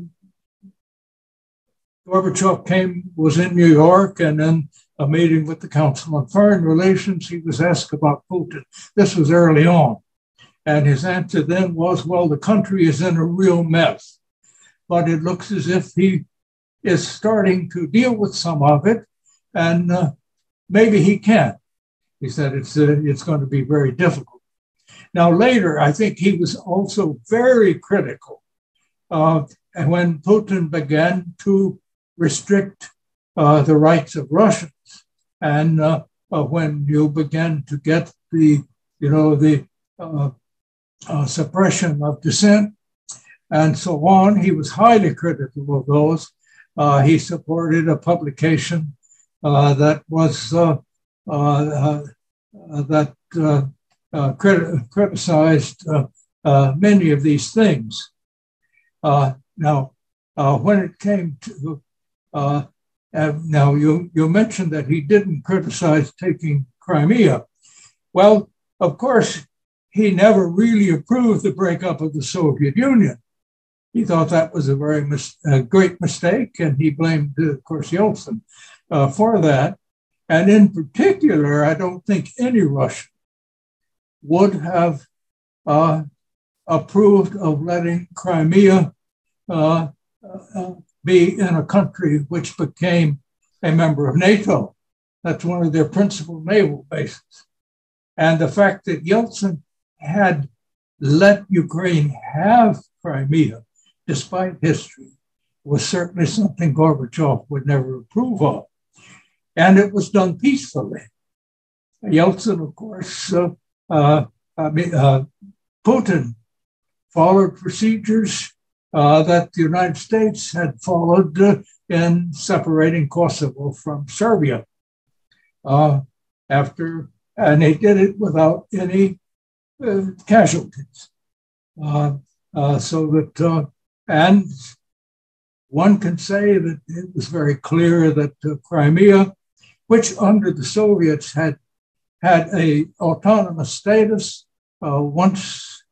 Gorbachev came, was in New York, and in a meeting with the Council on Foreign Relations, he was asked about Putin. This was early on. And his answer then was, well, the country is in a real mess. But it looks as if he is starting to deal with some of it, and uh, maybe he can. He said it's, uh, it's going to be very difficult. Now, later, I think he was also very critical uh, when Putin began to restrict Uh, the rights of Russians. And uh, uh, when you began to get the, you know, the uh, uh, suppression of dissent and so on, he was highly critical of those. Uh, he supported a publication uh, that was uh, that crit- criticized many of these things. now, when it came to uh, now, you, you mentioned that he didn't criticize taking Crimea. Well, of course, he never really approved the breakup of the Soviet Union. He thought that was a very mis- a great mistake, and he blamed, uh, of course, Yeltsin uh, for that. And in particular, I don't think any Russian would have uh, approved of letting Crimea uh, uh, be in a country which became a member of NATO. That's one of their principal naval bases. And the fact that Yeltsin had let Ukraine have Crimea, despite history, was certainly something Gorbachev would never approve of. And it was done peacefully. Yeltsin, of course, uh, uh, I mean, uh, Putin followed procedures uh, that the United States had followed uh, in separating Kosovo from Serbia. Uh, after, and they did it without any uh, casualties. Uh, so that, and one can say that it was very clear that Crimea, which under the Soviets had had a autonomous status once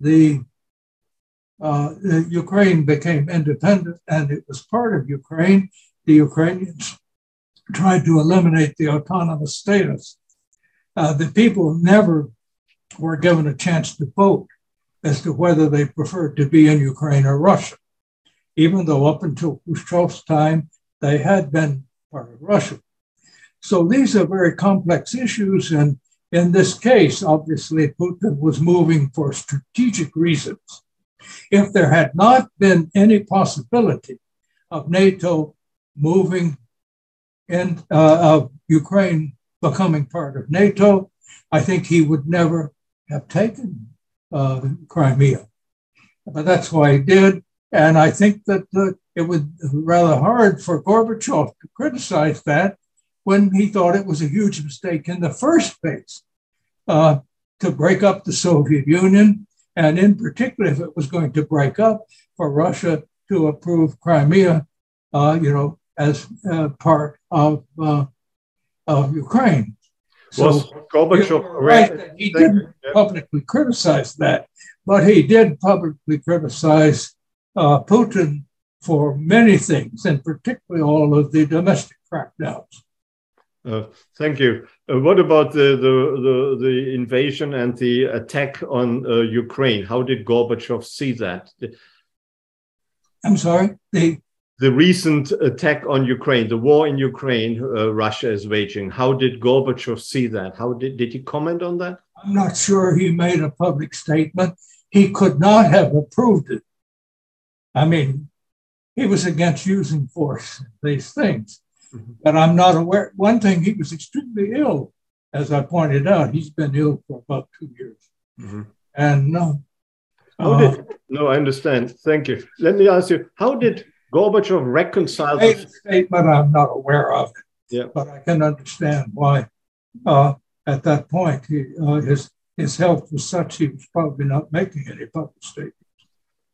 the uh, Ukraine became independent and it was part of Ukraine, the Ukrainians tried to eliminate the autonomous status. Uh, the people never were given a chance to vote as to whether they preferred to be in Ukraine or Russia, even though up until Khrushchev's time, they had been part of Russia. So these are very complex issues. And in this case, obviously, Putin was moving for strategic reasons if there had not been any possibility of NATO moving in, uh, of Ukraine becoming part of NATO, I think he would never have taken uh, Crimea. But that's why he did. And I think that uh, it was rather hard for Gorbachev to criticize that when he thought it was a huge mistake in the first place uh, to break up the Soviet Union and in particular, if it was going to break up, for Russia to approve Crimea, uh, you know, as uh, part of uh, of Ukraine. So was Gorbachev right? He didn't publicly criticize that, but he did publicly criticize uh, Putin for many things, and particularly all of the domestic crackdowns. Uh, thank you. Uh, what about the, the, the, the, invasion and the attack on uh, Ukraine? How did Gorbachev see that? I'm sorry? The, the recent attack on Ukraine, the war in Ukraine, uh, Russia is waging. How did Gorbachev see that? How did, did he comment on that? I'm not sure he made a public statement. He could not have approved it. I mean, he was against using force, these things. Mm-hmm. But I'm not aware. One thing, he was extremely ill, as I pointed out. He's been ill for about two years. Mm-hmm. And no. How uh, did, no, I understand. Thank you. Let me ask you, how did Gorbachev reconcile the statement? I'm not aware of it. Yeah. But I can understand why uh, at that point he, uh, his, his health was such he was probably not making any public statement.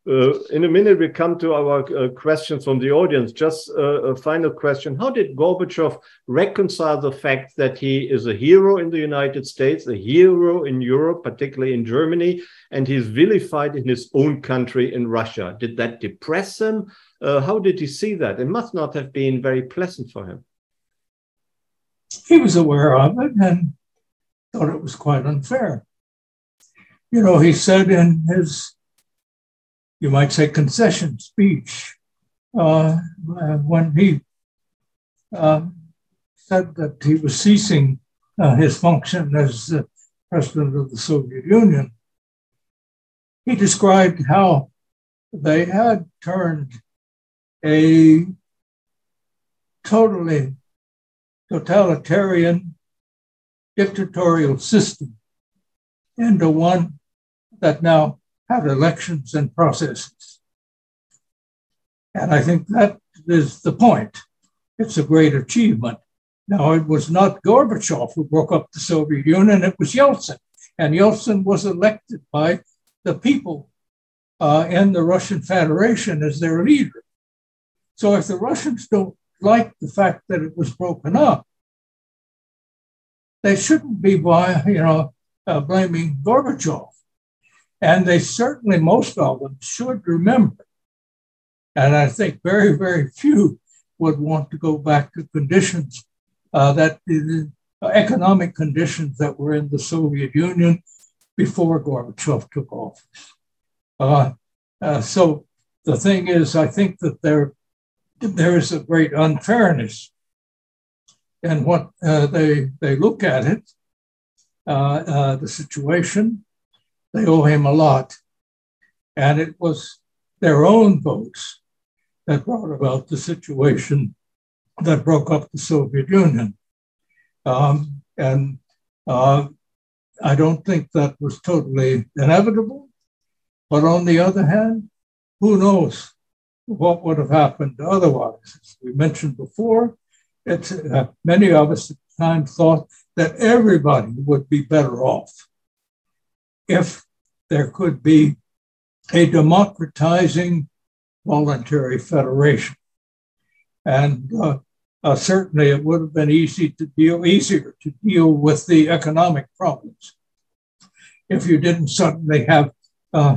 Uh, in a minute, we come to our uh, questions from the audience. Just uh, a final question. How did Gorbachev reconcile the fact that he is a hero in the United States, a hero in Europe, particularly in Germany, and he's vilified in his own country, in Russia? Did that depress him? Uh, how did he see that? It must not have been very pleasant for him. He was aware of it and thought it was quite unfair you know, he said in his, you might say, concession speech, uh, when he uh, said that he was ceasing uh, his function as president of the Soviet Union, he described how they had turned a totally totalitarian dictatorial system into one that now had elections and processes. And I think that is the point. It's a great achievement. Now, it was not Gorbachev who broke up the Soviet Union, it was Yeltsin. And Yeltsin was elected by the people uh, in the Russian Federation as their leader. So if the Russians don't like the fact that it was broken up, they shouldn't be, by, you know, uh, blaming Gorbachev. And they certainly, most of them, should remember. And I think very, very few would want to go back to conditions uh, that the economic conditions that were in the Soviet Union before Gorbachev took office. Uh, uh, so the thing is, I think that there there is a great unfairness in what uh, they they look at it, uh, uh, the situation. They owe him a lot, and it was their own votes that brought about the situation that broke up the Soviet Union. Um, and uh, I don't think that was totally inevitable. But on the other hand, who knows what would have happened otherwise? As we mentioned before, it's, uh, many of us at the time thought that everybody would be better off if there could be a democratizing voluntary federation. And uh, uh, certainly it would have been easy to deal, easier to deal with the economic problems if you didn't suddenly have uh,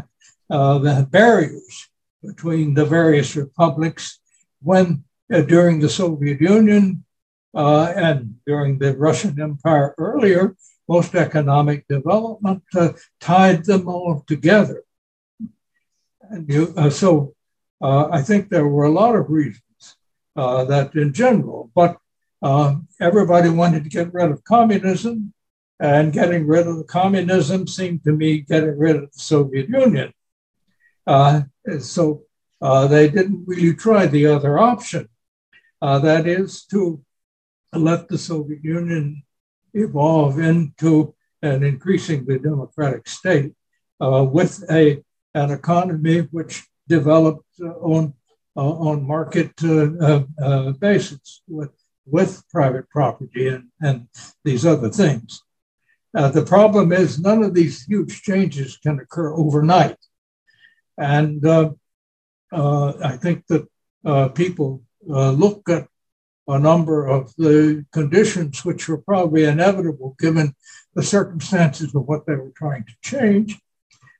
uh the barriers between the various republics when uh, during the Soviet Union uh, and during the Russian Empire earlier, most economic development tied them all together. And you, so uh, I think there were a lot of reasons uh, that, in general, but uh, everybody wanted to get rid of communism, and getting rid of the communism seemed to me getting rid of the Soviet Union. Uh, so uh, they didn't really try the other option, uh, that is to let the Soviet Union evolve into an increasingly democratic state with a, an economy which developed uh, on uh, on market uh, basis with with private property and, and these other things. Uh, the problem is none of these huge changes can occur overnight. And uh, uh, I think that people look at a number of the conditions which were probably inevitable given the circumstances of what they were trying to change.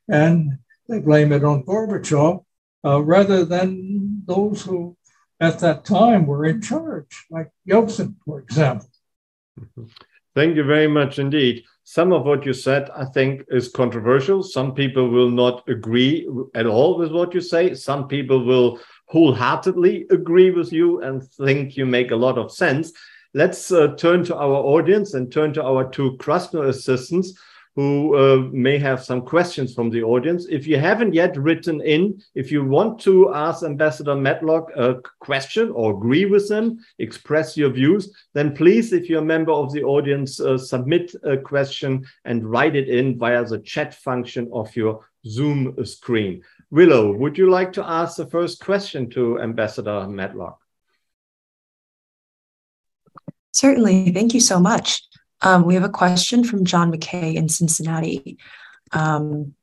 And they blame it on Gorbachev uh, rather than those who at that time were in charge, like Yeltsin, for example. Thank you very much indeed. Some of what you said, I think, is controversial. Some people will not agree at all with what you say. Some people will wholeheartedly agree with you and think you make a lot of sense. Let's uh, turn to our audience and turn to our two Krasno assistants who uh, may have some questions from the audience. If you haven't yet written in, if you want to ask Ambassador Matlock a question or agree with him, express your views, then please, if you're a member of the audience, uh, submit a question and write it in via the chat function of your Zoom screen. Willow, would you like to ask the first question to Ambassador Matlock? Certainly. Thank you so much. Um, we have a question from John McKay in Cincinnati. Um,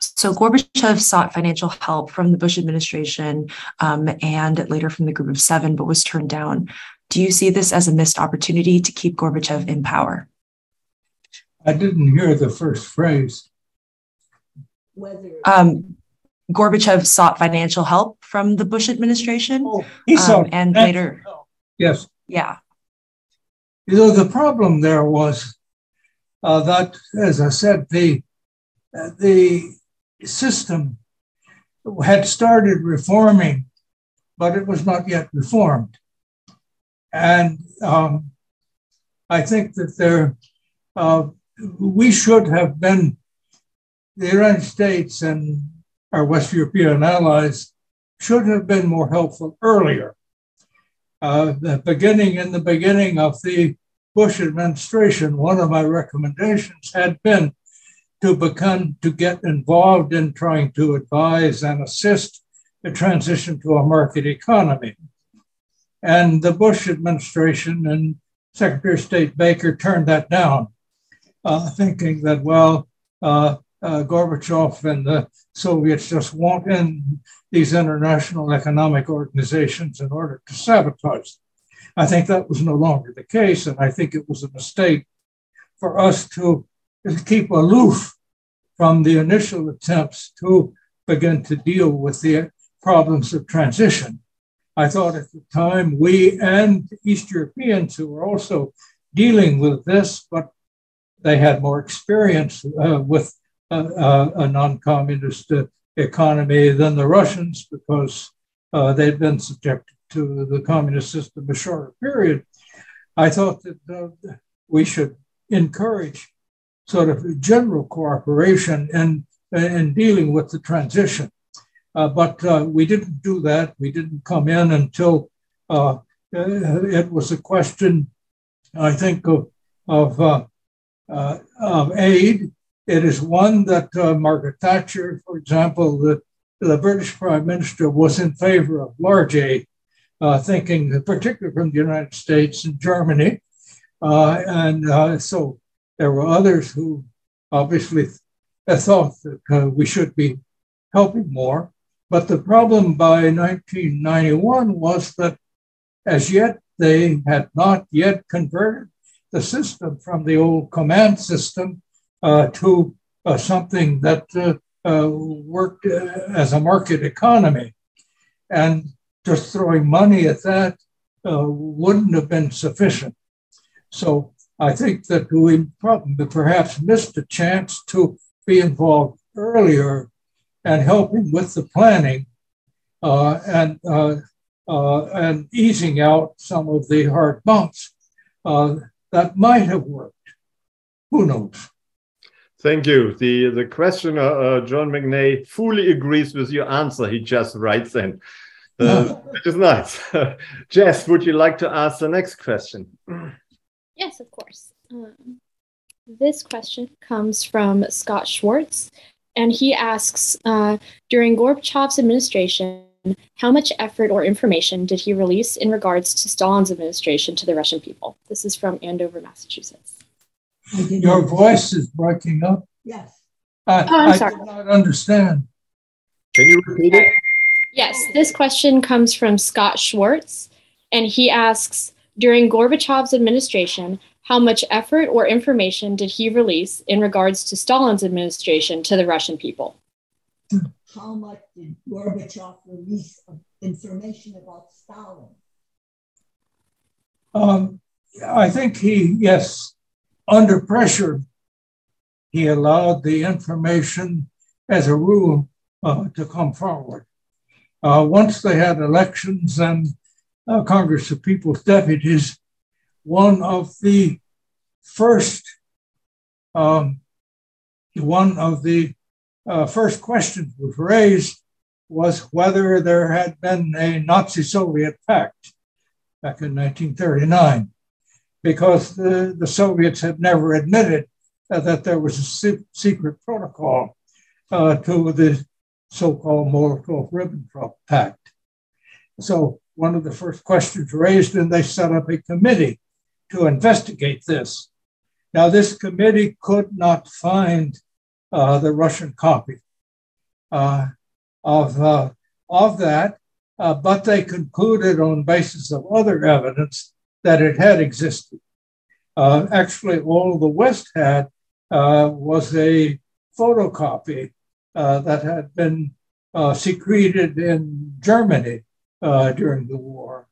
so Gorbachev sought financial help from the Bush administration um, and later from the Group of Seven, but was turned down. Do you see this as a missed opportunity to keep Gorbachev in power? I didn't hear the first phrase. Um, Gorbachev sought financial help from the Bush administration. Oh, he sought um, and later. Help. Yes. Yeah. You know, the problem there was uh, that, as I said, the uh, the system had started reforming, but it was not yet reformed. And um, I think that there, uh, we should have been, the United States and our West European allies should have been more helpful earlier. Uh, the beginning, in the beginning of the Bush administration, one of my recommendations had been to become to get involved in trying to advise and assist the transition to a market economy. And the Bush administration and Secretary of State Baker turned that down, uh, thinking that, well, uh, uh, Gorbachev and the Soviets just want in these international economic organizations in order to sabotage them. I think that was no longer the case, and I think it was a mistake for us to keep aloof from the initial attempts to begin to deal with the problems of transition. I thought at the time we and East Europeans who were also dealing with this, but they had more experience uh, with uh, a non communist uh, economy than the Russians because uh, they'd been subjected to the communist system a shorter period. I thought that we should encourage sort of general cooperation in, in dealing with the transition. Uh, but uh, we didn't do that. We didn't come in until uh, it was a question, I think, of, of, of aid. It is one that uh, Margaret Thatcher, for example, the, the British Prime Minister was in favor of large aid, thinking particularly from the United States and Germany. and so there were others who obviously thought that uh, we should be helping more. But the problem by 1991 was that as yet they had not yet converted the system from the old command system uh, to uh, something that uh, uh, worked uh, as a market economy. And just throwing money at that wouldn't have been sufficient. So I think that we perhaps missed a chance to be involved earlier and helping with the planning uh, and uh, uh, and easing out some of the hard bumps uh, that might have worked. Who knows? Thank you. The the questioner uh, John McNay fully agrees with your answer. He just writes in, uh, which is nice. Jess, would you like to ask the next question? Yes, of course. Um, this question comes from Scott Schwartz, and he asks uh, During Gorbachev's administration, how much effort or information did he release in regards to Stalin's administration to the Russian people? This is from Andover, Massachusetts. Your voice is breaking up. Yes. I, oh, I'm I sorry. did not understand. Can you repeat it? Yes, this question comes from Scott Schwartz, and he asks during Gorbachev's administration, how much effort or information did he release in regards to Stalin's administration to the Russian people? How much did Gorbachev release information about Stalin? Um, I think he, yes, under pressure, he allowed the information as a rule uh, to come forward. Uh, once they had elections and uh, Congress of People's Deputies, one of the first um, one of the uh, first questions was raised was whether there had been a Nazi Soviet pact back in 1939, because the, the Soviets had never admitted uh, that there was a se- secret protocol uh, to the so called Molotov Ribbentrop Pact. So one of the first questions raised, and they set up a committee to investigate this. Now, this committee could not find uh, the Russian copy uh, of, uh, of that, uh, but they concluded on basis of other evidence that it had existed. Uh, actually, all the West had uh, was a photocopy that had been secreted in Germany uh, during the war.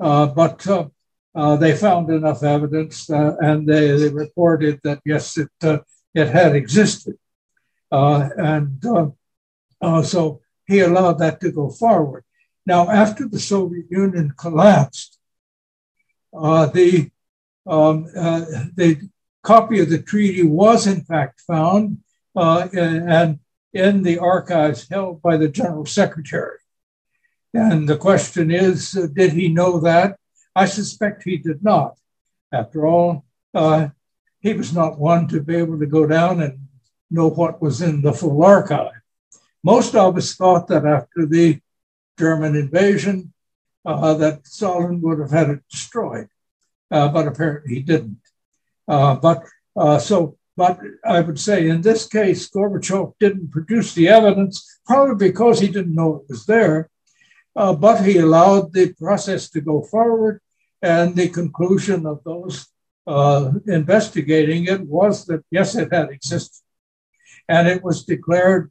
Uh, but uh, they found enough evidence and they, they, reported that yes, it, it had existed. Uh, and uh, uh, so he allowed that to go forward. Now, after the Soviet Union collapsed, uh, the, um, the copy of the treaty was in fact found and in the archives held by the General Secretary. And the question is, uh, did he know that? I suspect he did not. After all, uh, he was not one to be able to go down and know what was in the full archive. Most of us thought that after the German invasion, uh, that Stalin would have had it destroyed, uh, but apparently he didn't. Uh, but uh, so, but I would say in this case, Gorbachev didn't produce the evidence, probably because he didn't know it was there, uh, but he allowed the process to go forward. And the conclusion of those uh, investigating it was that yes, it had existed, and it was declared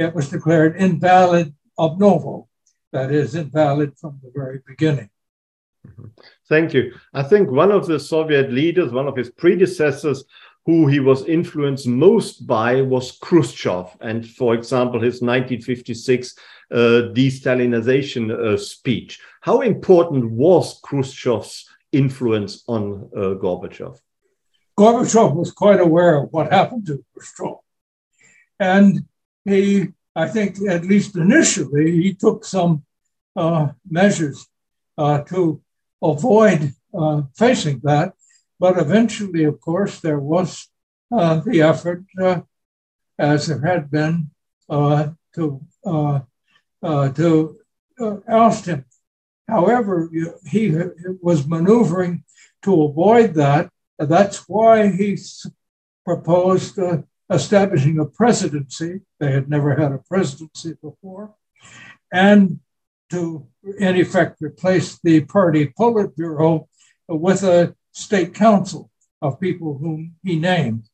it was declared invalid ob novo, that is invalid from the very beginning. Mm-hmm. Thank you. I think one of the Soviet leaders, one of his predecessors, who he was influenced most by was Khrushchev. And for example, his 1956 uh, de-Stalinization uh, speech. How important was Khrushchev's influence on uh, Gorbachev? Gorbachev was quite aware of what happened to Khrushchev. And he, I think, at least initially, he took some uh, measures uh, to avoid uh, facing that. But eventually, of course, there was the effort, as there had been, to uh, to uh, oust him. However, he was maneuvering to avoid that. That's why he proposed uh, establishing a presidency. They had never had a presidency before. And to, in effect, replace the party Politburo with a state council of people whom he named.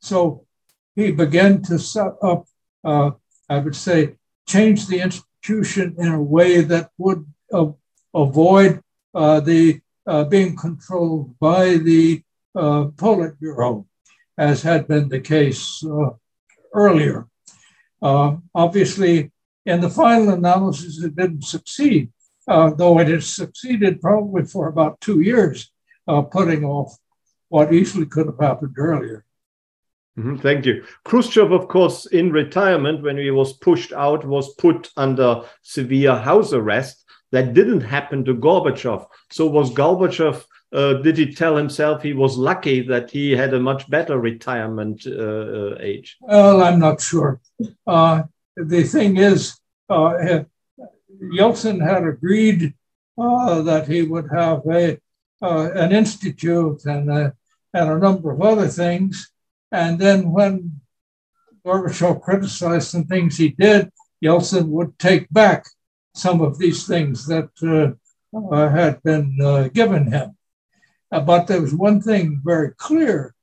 So he began to set up, uh, I would say, change the institution in a way that would uh, avoid uh, the uh, being controlled by the uh, Politburo, as had been the case uh, earlier. Uh, obviously, in the final analysis, it didn't succeed, though it has succeeded probably for about two years, putting off what easily could have happened earlier. Mm-hmm, thank you. Khrushchev, of course, in retirement, when he was pushed out, was put under severe house arrest. That didn't happen to Gorbachev. So, was Gorbachev, uh, did he tell himself he was lucky that he had a much better retirement uh, uh age? Well, I'm not sure. Uh, the thing is, uh, Yeltsin had agreed uh, that he would have a, an institute and a, and a number of other things. And then when Gorbachev criticized some things he did, Yeltsin would take back some of these things that had been given him. Uh, but there was one thing very clear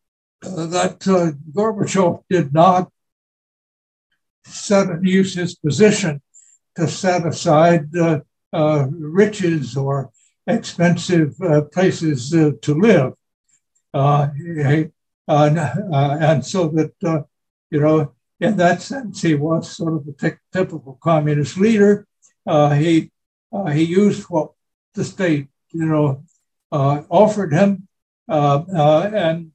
uh, that uh, Gorbachev did not set use his position to set aside riches or expensive places to live. Uh, uh, and so that, uh, you know, in that sense, he was sort of a typical communist leader. he, he used what the state, you know, offered him. and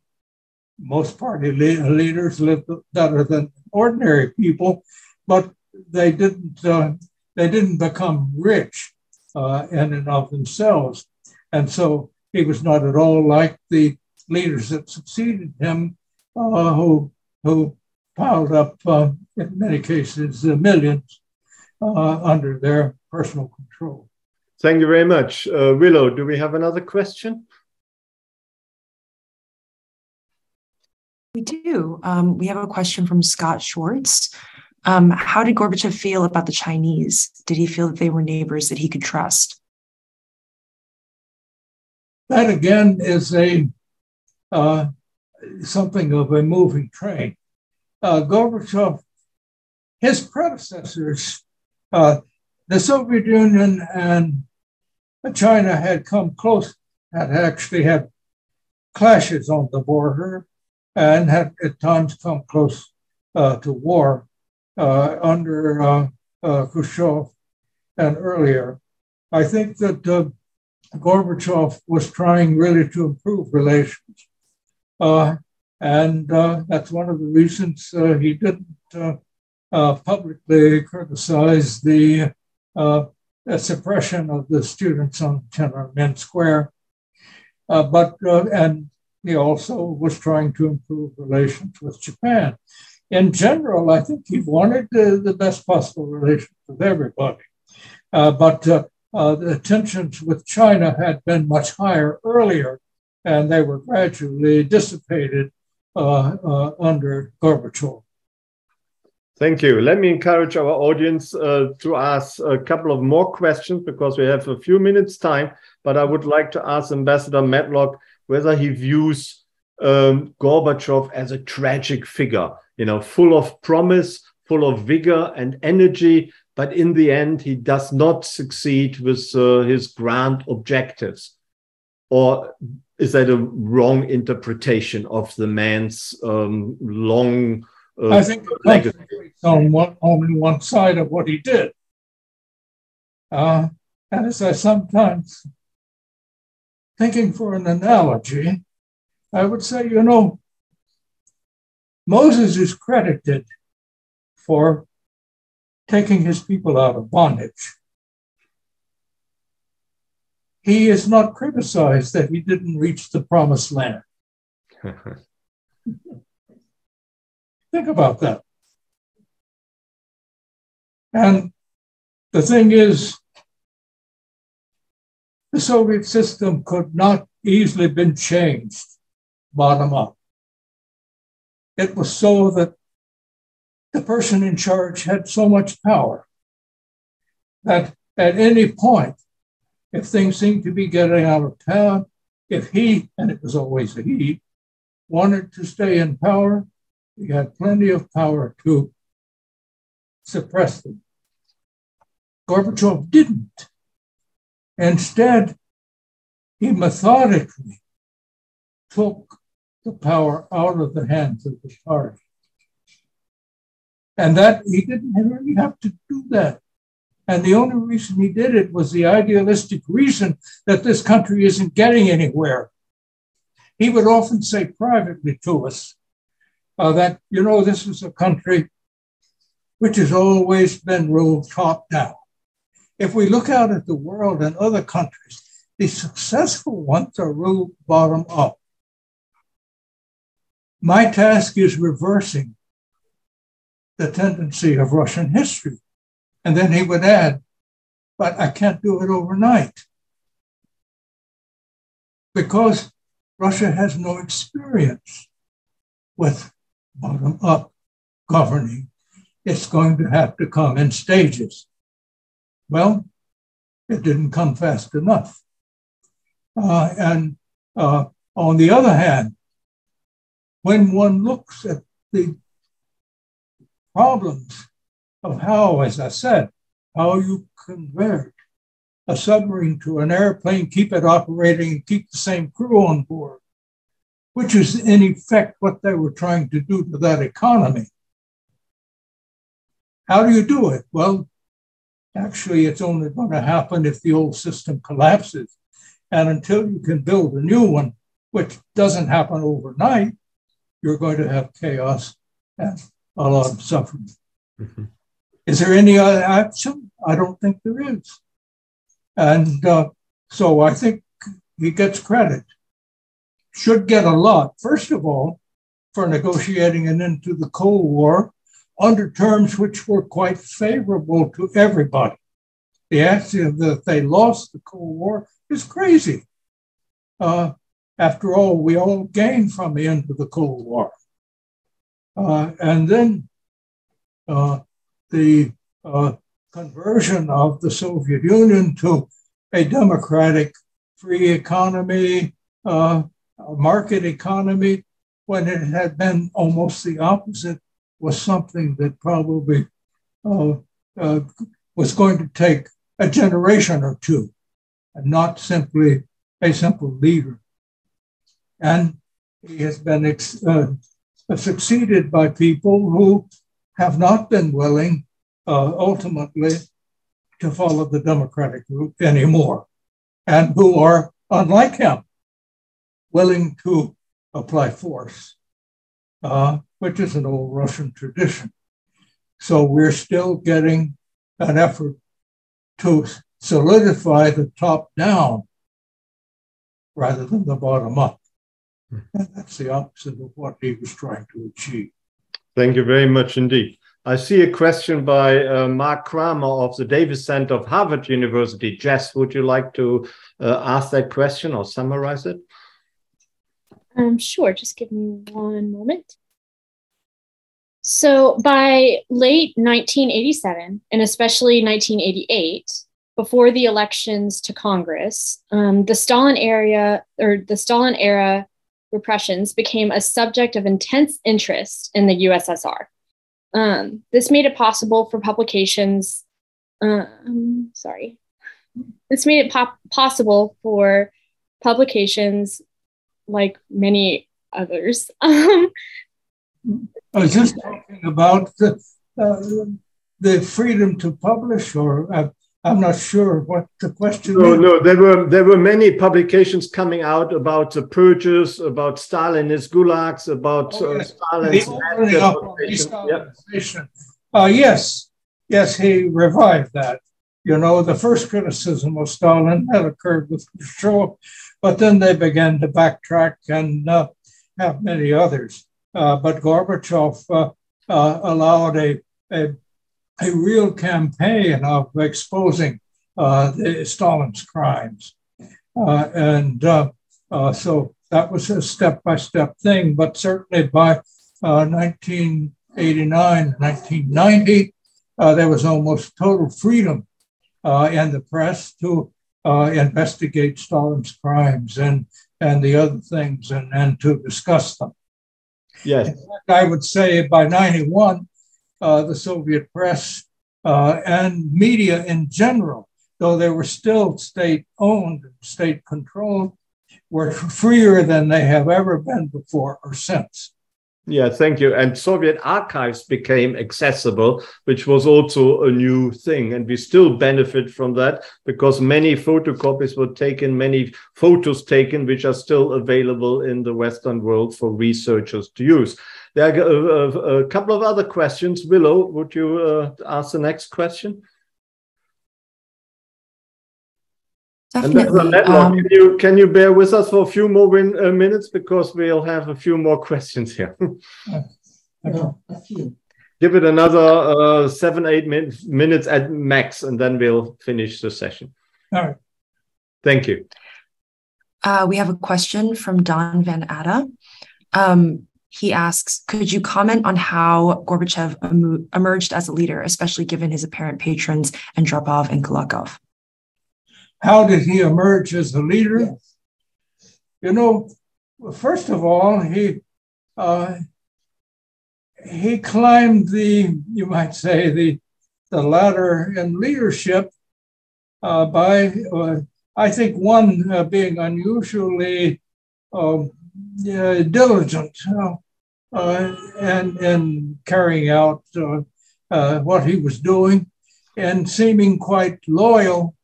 most party le- leaders lived better than ordinary people, but they didn't uh, they didn't become rich uh, in and of themselves, and so he was not at all like the leaders that succeeded him uh, who, who piled up, uh, in many cases, uh, millions uh, under their personal control. Thank you very much. Uh, Willow, do we have another question? We do. Um, we have a question from Scott Schwartz. Um, how did Gorbachev feel about the Chinese? Did he feel that they were neighbors that he could trust? That again is a uh, something of a moving train. Uh, Gorbachev, his predecessors, uh, the Soviet Union and China had come close, had actually had clashes on the border and had at times come close uh, to war uh, under uh, uh, Khrushchev and earlier. I think that Gorbachev was trying really to improve relations. and that's one of the reasons he didn't publicly criticize the suppression of the students on Tiananmen Square. Uh, but uh, and he also was trying to improve relations with Japan. In general, I think he wanted the, the best possible relations with everybody. Uh, but uh, uh, the tensions with China had been much higher earlier, and they were gradually dissipated uh, uh, under Gorbachev. Thank you. Let me encourage our audience uh, to ask a couple of more questions because we have a few minutes time. But I would like to ask Ambassador Matlock whether he views um, Gorbachev as a tragic figure, you know, full of promise, full of vigor and energy, but in the end, he does not succeed with uh, his grand objectives. Or is that a wrong interpretation of the man's um, long? I think on one, only one side of what he did. Uh, and as I sometimes thinking for an analogy, I would say, you know, Moses is credited for taking his people out of bondage. He is not criticized that he didn't reach the promised land. Think about that. And the thing is, the Soviet system could not easily been changed bottom up. It was so that the person in charge had so much power that at any point, if things seemed to be getting out of town, if he, and it was always a he, wanted to stay in power, he had plenty of power to suppress them. Gorbachev didn't. Instead, he methodically took the power out of the hands of the party. And that he didn't really have to do that. And the only reason he did it was the idealistic reason that this country isn't getting anywhere. He would often say privately to us uh, that, you know, this is a country which has always been ruled top down. If we look out at the world and other countries, the successful ones are ruled bottom up. My task is reversing the tendency of Russian history. And then he would add, but I can't do it overnight because Russia has no experience with bottom up governing. It's going to have to come in stages. Well, it didn't come fast enough. Uh, and uh, on the other hand, when one looks at the problems of how, as I said, how you convert a submarine to an airplane, keep it operating, and keep the same crew on board, which is in effect what they were trying to do to that economy. How do you do it? Well, actually, it's only going to happen if the old system collapses. And until you can build a new one, which doesn't happen overnight, you're going to have chaos and a lot of suffering. Mm-hmm. Is there any other option? I don't think there is. And uh, so I think he gets credit. Should get a lot, first of all, for negotiating an end to the Cold War under terms which were quite favorable to everybody. The axiom that they lost the Cold War is crazy. Uh, after all, we all gained from the end of the Cold War. Uh, and then uh, the uh, conversion of the Soviet Union to a democratic, free economy, uh, market economy, when it had been almost the opposite, was something that probably uh, uh, was going to take a generation or two, and not simply a simple leader. And he has been ex- uh, succeeded by people who have not been willing uh, ultimately to follow the Democratic route anymore, and who are, unlike him, willing to apply force, uh, which is an old Russian tradition. So we're still getting an effort to solidify the top down rather than the bottom up. Hmm. And that's the opposite of what he was trying to achieve. Thank you very much indeed. I see a question by uh, Mark Kramer of the Davis Center of Harvard University. Jess, would you like to uh, ask that question or summarize it? Um, sure, just give me one moment. So by late 1987, and especially 1988, before the elections to Congress, um, the Stalin era or the Stalin era repressions became a subject of intense interest in the USSR. Um, this made it possible for publications. Um, sorry, this made it possible for publications like many others. Um, I was just talking about the, uh, the freedom to publish, or uh, I'm not sure what the question no, is. No, there were there were many publications coming out about the purges, about Stalinist gulags, about oh, uh, yes. Stalin's the uh, yes, yes, he revived that. You know, the first criticism of Stalin had occurred with Khrushchev, but then they began to backtrack and uh, have many others. Uh, but Gorbachev uh, uh, allowed a, a a real campaign of exposing uh, Stalin's crimes. And so that was a step by step thing. But certainly by 1989, uh, 1990, there was almost total freedom in the press to investigate Stalin's crimes and, and the other things and, and to discuss them. Yes. Fact, I would say by 91, uh, the Soviet press uh, and media in general, though they were still state owned, and state controlled, were freer than they have ever been before or since. Yeah, thank you. And Soviet archives became accessible, which was also a new thing. And we still benefit from that because many photocopies were taken, many photos taken, which are still available in the Western world for researchers to use. There are a, a, a couple of other questions. Willow, would you uh, ask the next question? Definitely. Um, can you can you bear with us for a few more win, uh, minutes because we'll have a few more questions here. a few. Give it another uh, seven eight min minutes at max, and then we'll finish the session. All right. Thank you. Uh, we have a question from Don Van Atta. Um, he asks, could you comment on how Gorbachev em emerged as a leader, especially given his apparent patrons Andropov and Kulakov? How did he emerge as a leader? Yes. You know, first of all, he uh, he climbed the, you might say, the the ladder in leadership uh, by, uh, I think, one uh, being unusually um, diligent uh, and and carrying out uh, what he was doing, and seeming quite loyal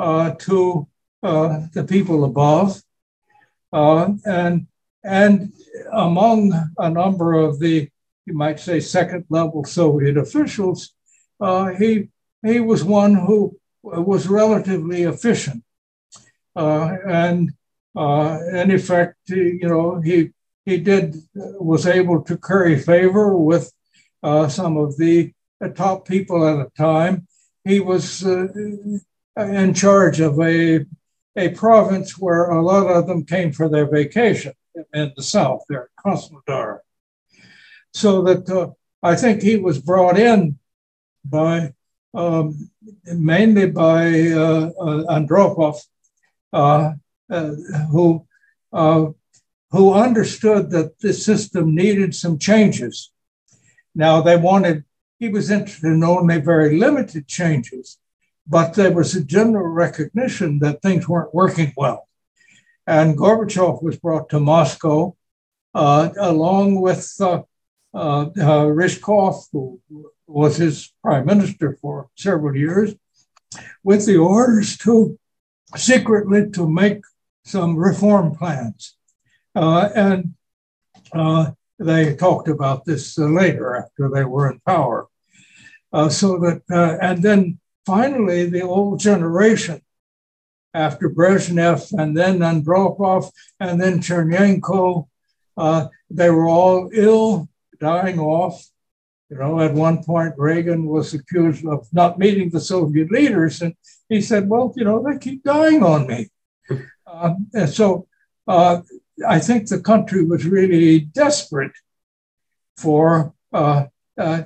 uh, to uh, the people above. Uh, and, and among a number of the, you might say, second level Soviet officials, he, he was one who was relatively efficient. and in effect, you know, he he did was able to curry favor with uh, some of the uh, top people at the time. He was uh, in charge of a, a province where a lot of them came for their vacation in the south, there Krasnodar. So that uh, I think he was brought in by um, mainly by uh, uh, Andropov, uh, uh, who uh, who understood that the system needed some changes. Now they wanted he was interested in only very limited changes, but there was a general recognition that things weren't working well. And Gorbachev was brought to Moscow uh, along with uh, uh, uh, Ryzhkov, who was his prime minister for several years, with the orders to secretly to make some reform plans. Uh, and uh, they talked about this later after they were in power. So that, and then finally, the old generation after Brezhnev and then Andropov and then Chernenko, uh, they were all ill, dying off. You know, at one point, Reagan was accused of not meeting the Soviet leaders. And he said, well, you know, they keep dying on me. Uh, and so uh, I think the country was really desperate for uh, uh,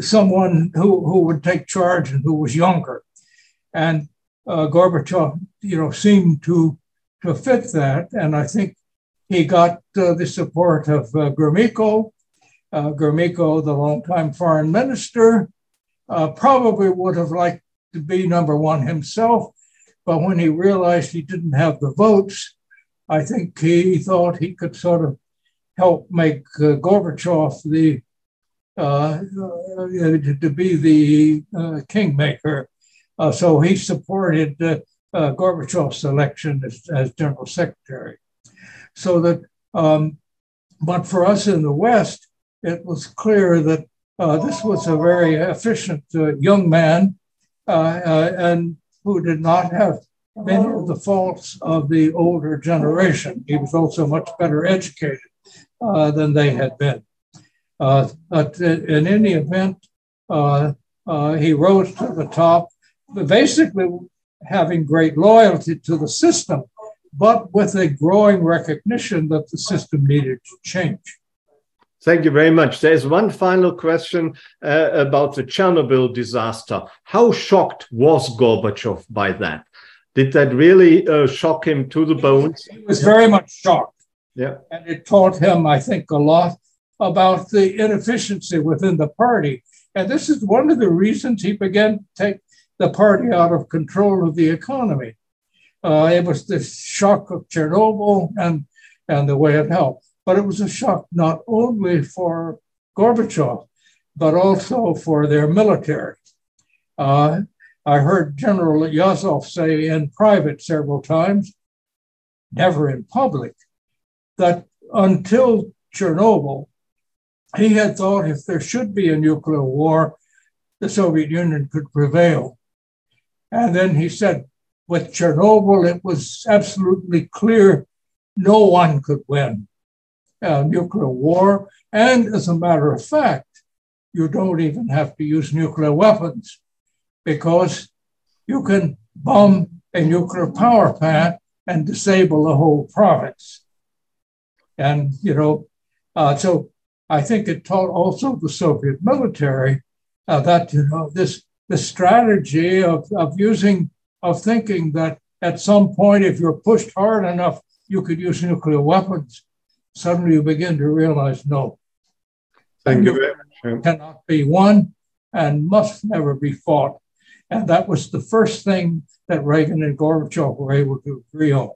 someone who, who would take charge and who was younger. And uh, Gorbachev, you know, seemed to, to fit that. And I think he got the support of uh, Gromyko. Gromyko, the longtime foreign minister, probably would have liked to be number one himself. But when he realized he didn't have the votes, I think he thought he could sort of help make uh, Gorbachev the uh, uh, to be the uh, kingmaker. Uh, so he supported Gorbachev's election as, as, general secretary. So that, um, but for us in the West, it was clear that this was a very efficient young man and who did not have many of the faults of the older generation. He was also much better educated uh, than they had been. Uh, but in any event, uh, uh, he rose to the top, basically having great loyalty to the system, but with a growing recognition that the system needed to change. Thank you very much. There's one final question uh, about the Chernobyl disaster. How shocked was Gorbachev by that? Did that really uh, shock him to the bones? He was very much shocked. Yeah. And it taught him, I think, a lot about the inefficiency within the party. And this is one of the reasons he began to take the party out of control of the economy. Uh, it was the shock of Chernobyl and, and the way it helped. But it was a shock not only for Gorbachev, but also for their military. Uh, I heard General Ryazov say in private several times, never in public, that until Chernobyl, he had thought if there should be a nuclear war, the Soviet Union could prevail. And then he said, with Chernobyl, it was absolutely clear no one could win a nuclear war. And as a matter of fact, you don't even have to use nuclear weapons because you can bomb a nuclear power plant and disable the whole province. And, you know, uh, so I think it taught also the Soviet military uh, that, you know, this, this strategy of, of using, of thinking that at some point, if you're pushed hard enough, you could use nuclear weapons. Suddenly you begin to realize no. Thank you very much. Cannot be won and must never be fought and that was the first thing that Reagan and Gorbachev were able to agree on.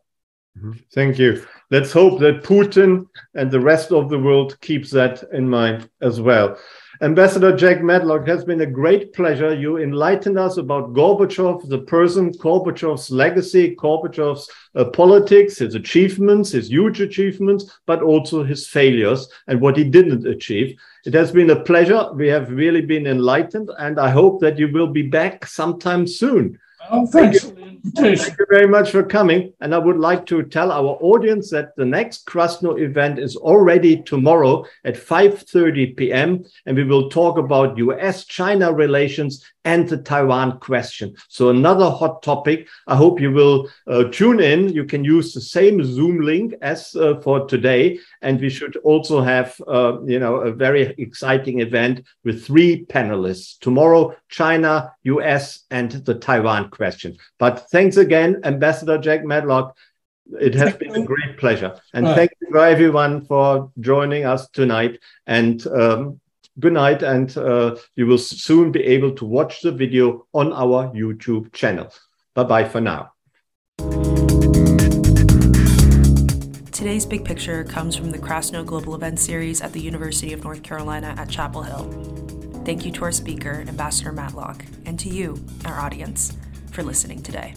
Mm-hmm. Thank you. Let's hope that Putin and the rest of the world keeps that in mind as well. Ambassador Jack Matlock, has been a great pleasure. You enlightened us about Gorbachev, the person, Gorbachev's legacy, Gorbachev's uh, politics, his achievements, his huge achievements, but also his failures and what he didn't achieve. It has been a pleasure. We have really been enlightened, and I hope that you will be back sometime soon. Oh, thank you. Thank you very much for coming. And I would like to tell our audience that the next Krasno event is already tomorrow at 5:30 p.m. and we will talk about US-China relations and the Taiwan question. So another hot topic. I hope you will uh, tune in. You can use the same Zoom link as uh, for today, and we should also have, uh, you know, a very exciting event with three panelists tomorrow: China, U.S., and the Taiwan question. But thanks again, Ambassador Jack Matlock. It has been a great pleasure, and thank you for everyone for joining us tonight. And um, good night, and uh, you will soon be able to watch the video on our YouTube channel. Bye bye for now. Today's big picture comes from the Krasno Global Events Series at the University of North Carolina at Chapel Hill. Thank you to our speaker, Ambassador Matlock, and to you, our audience, for listening today.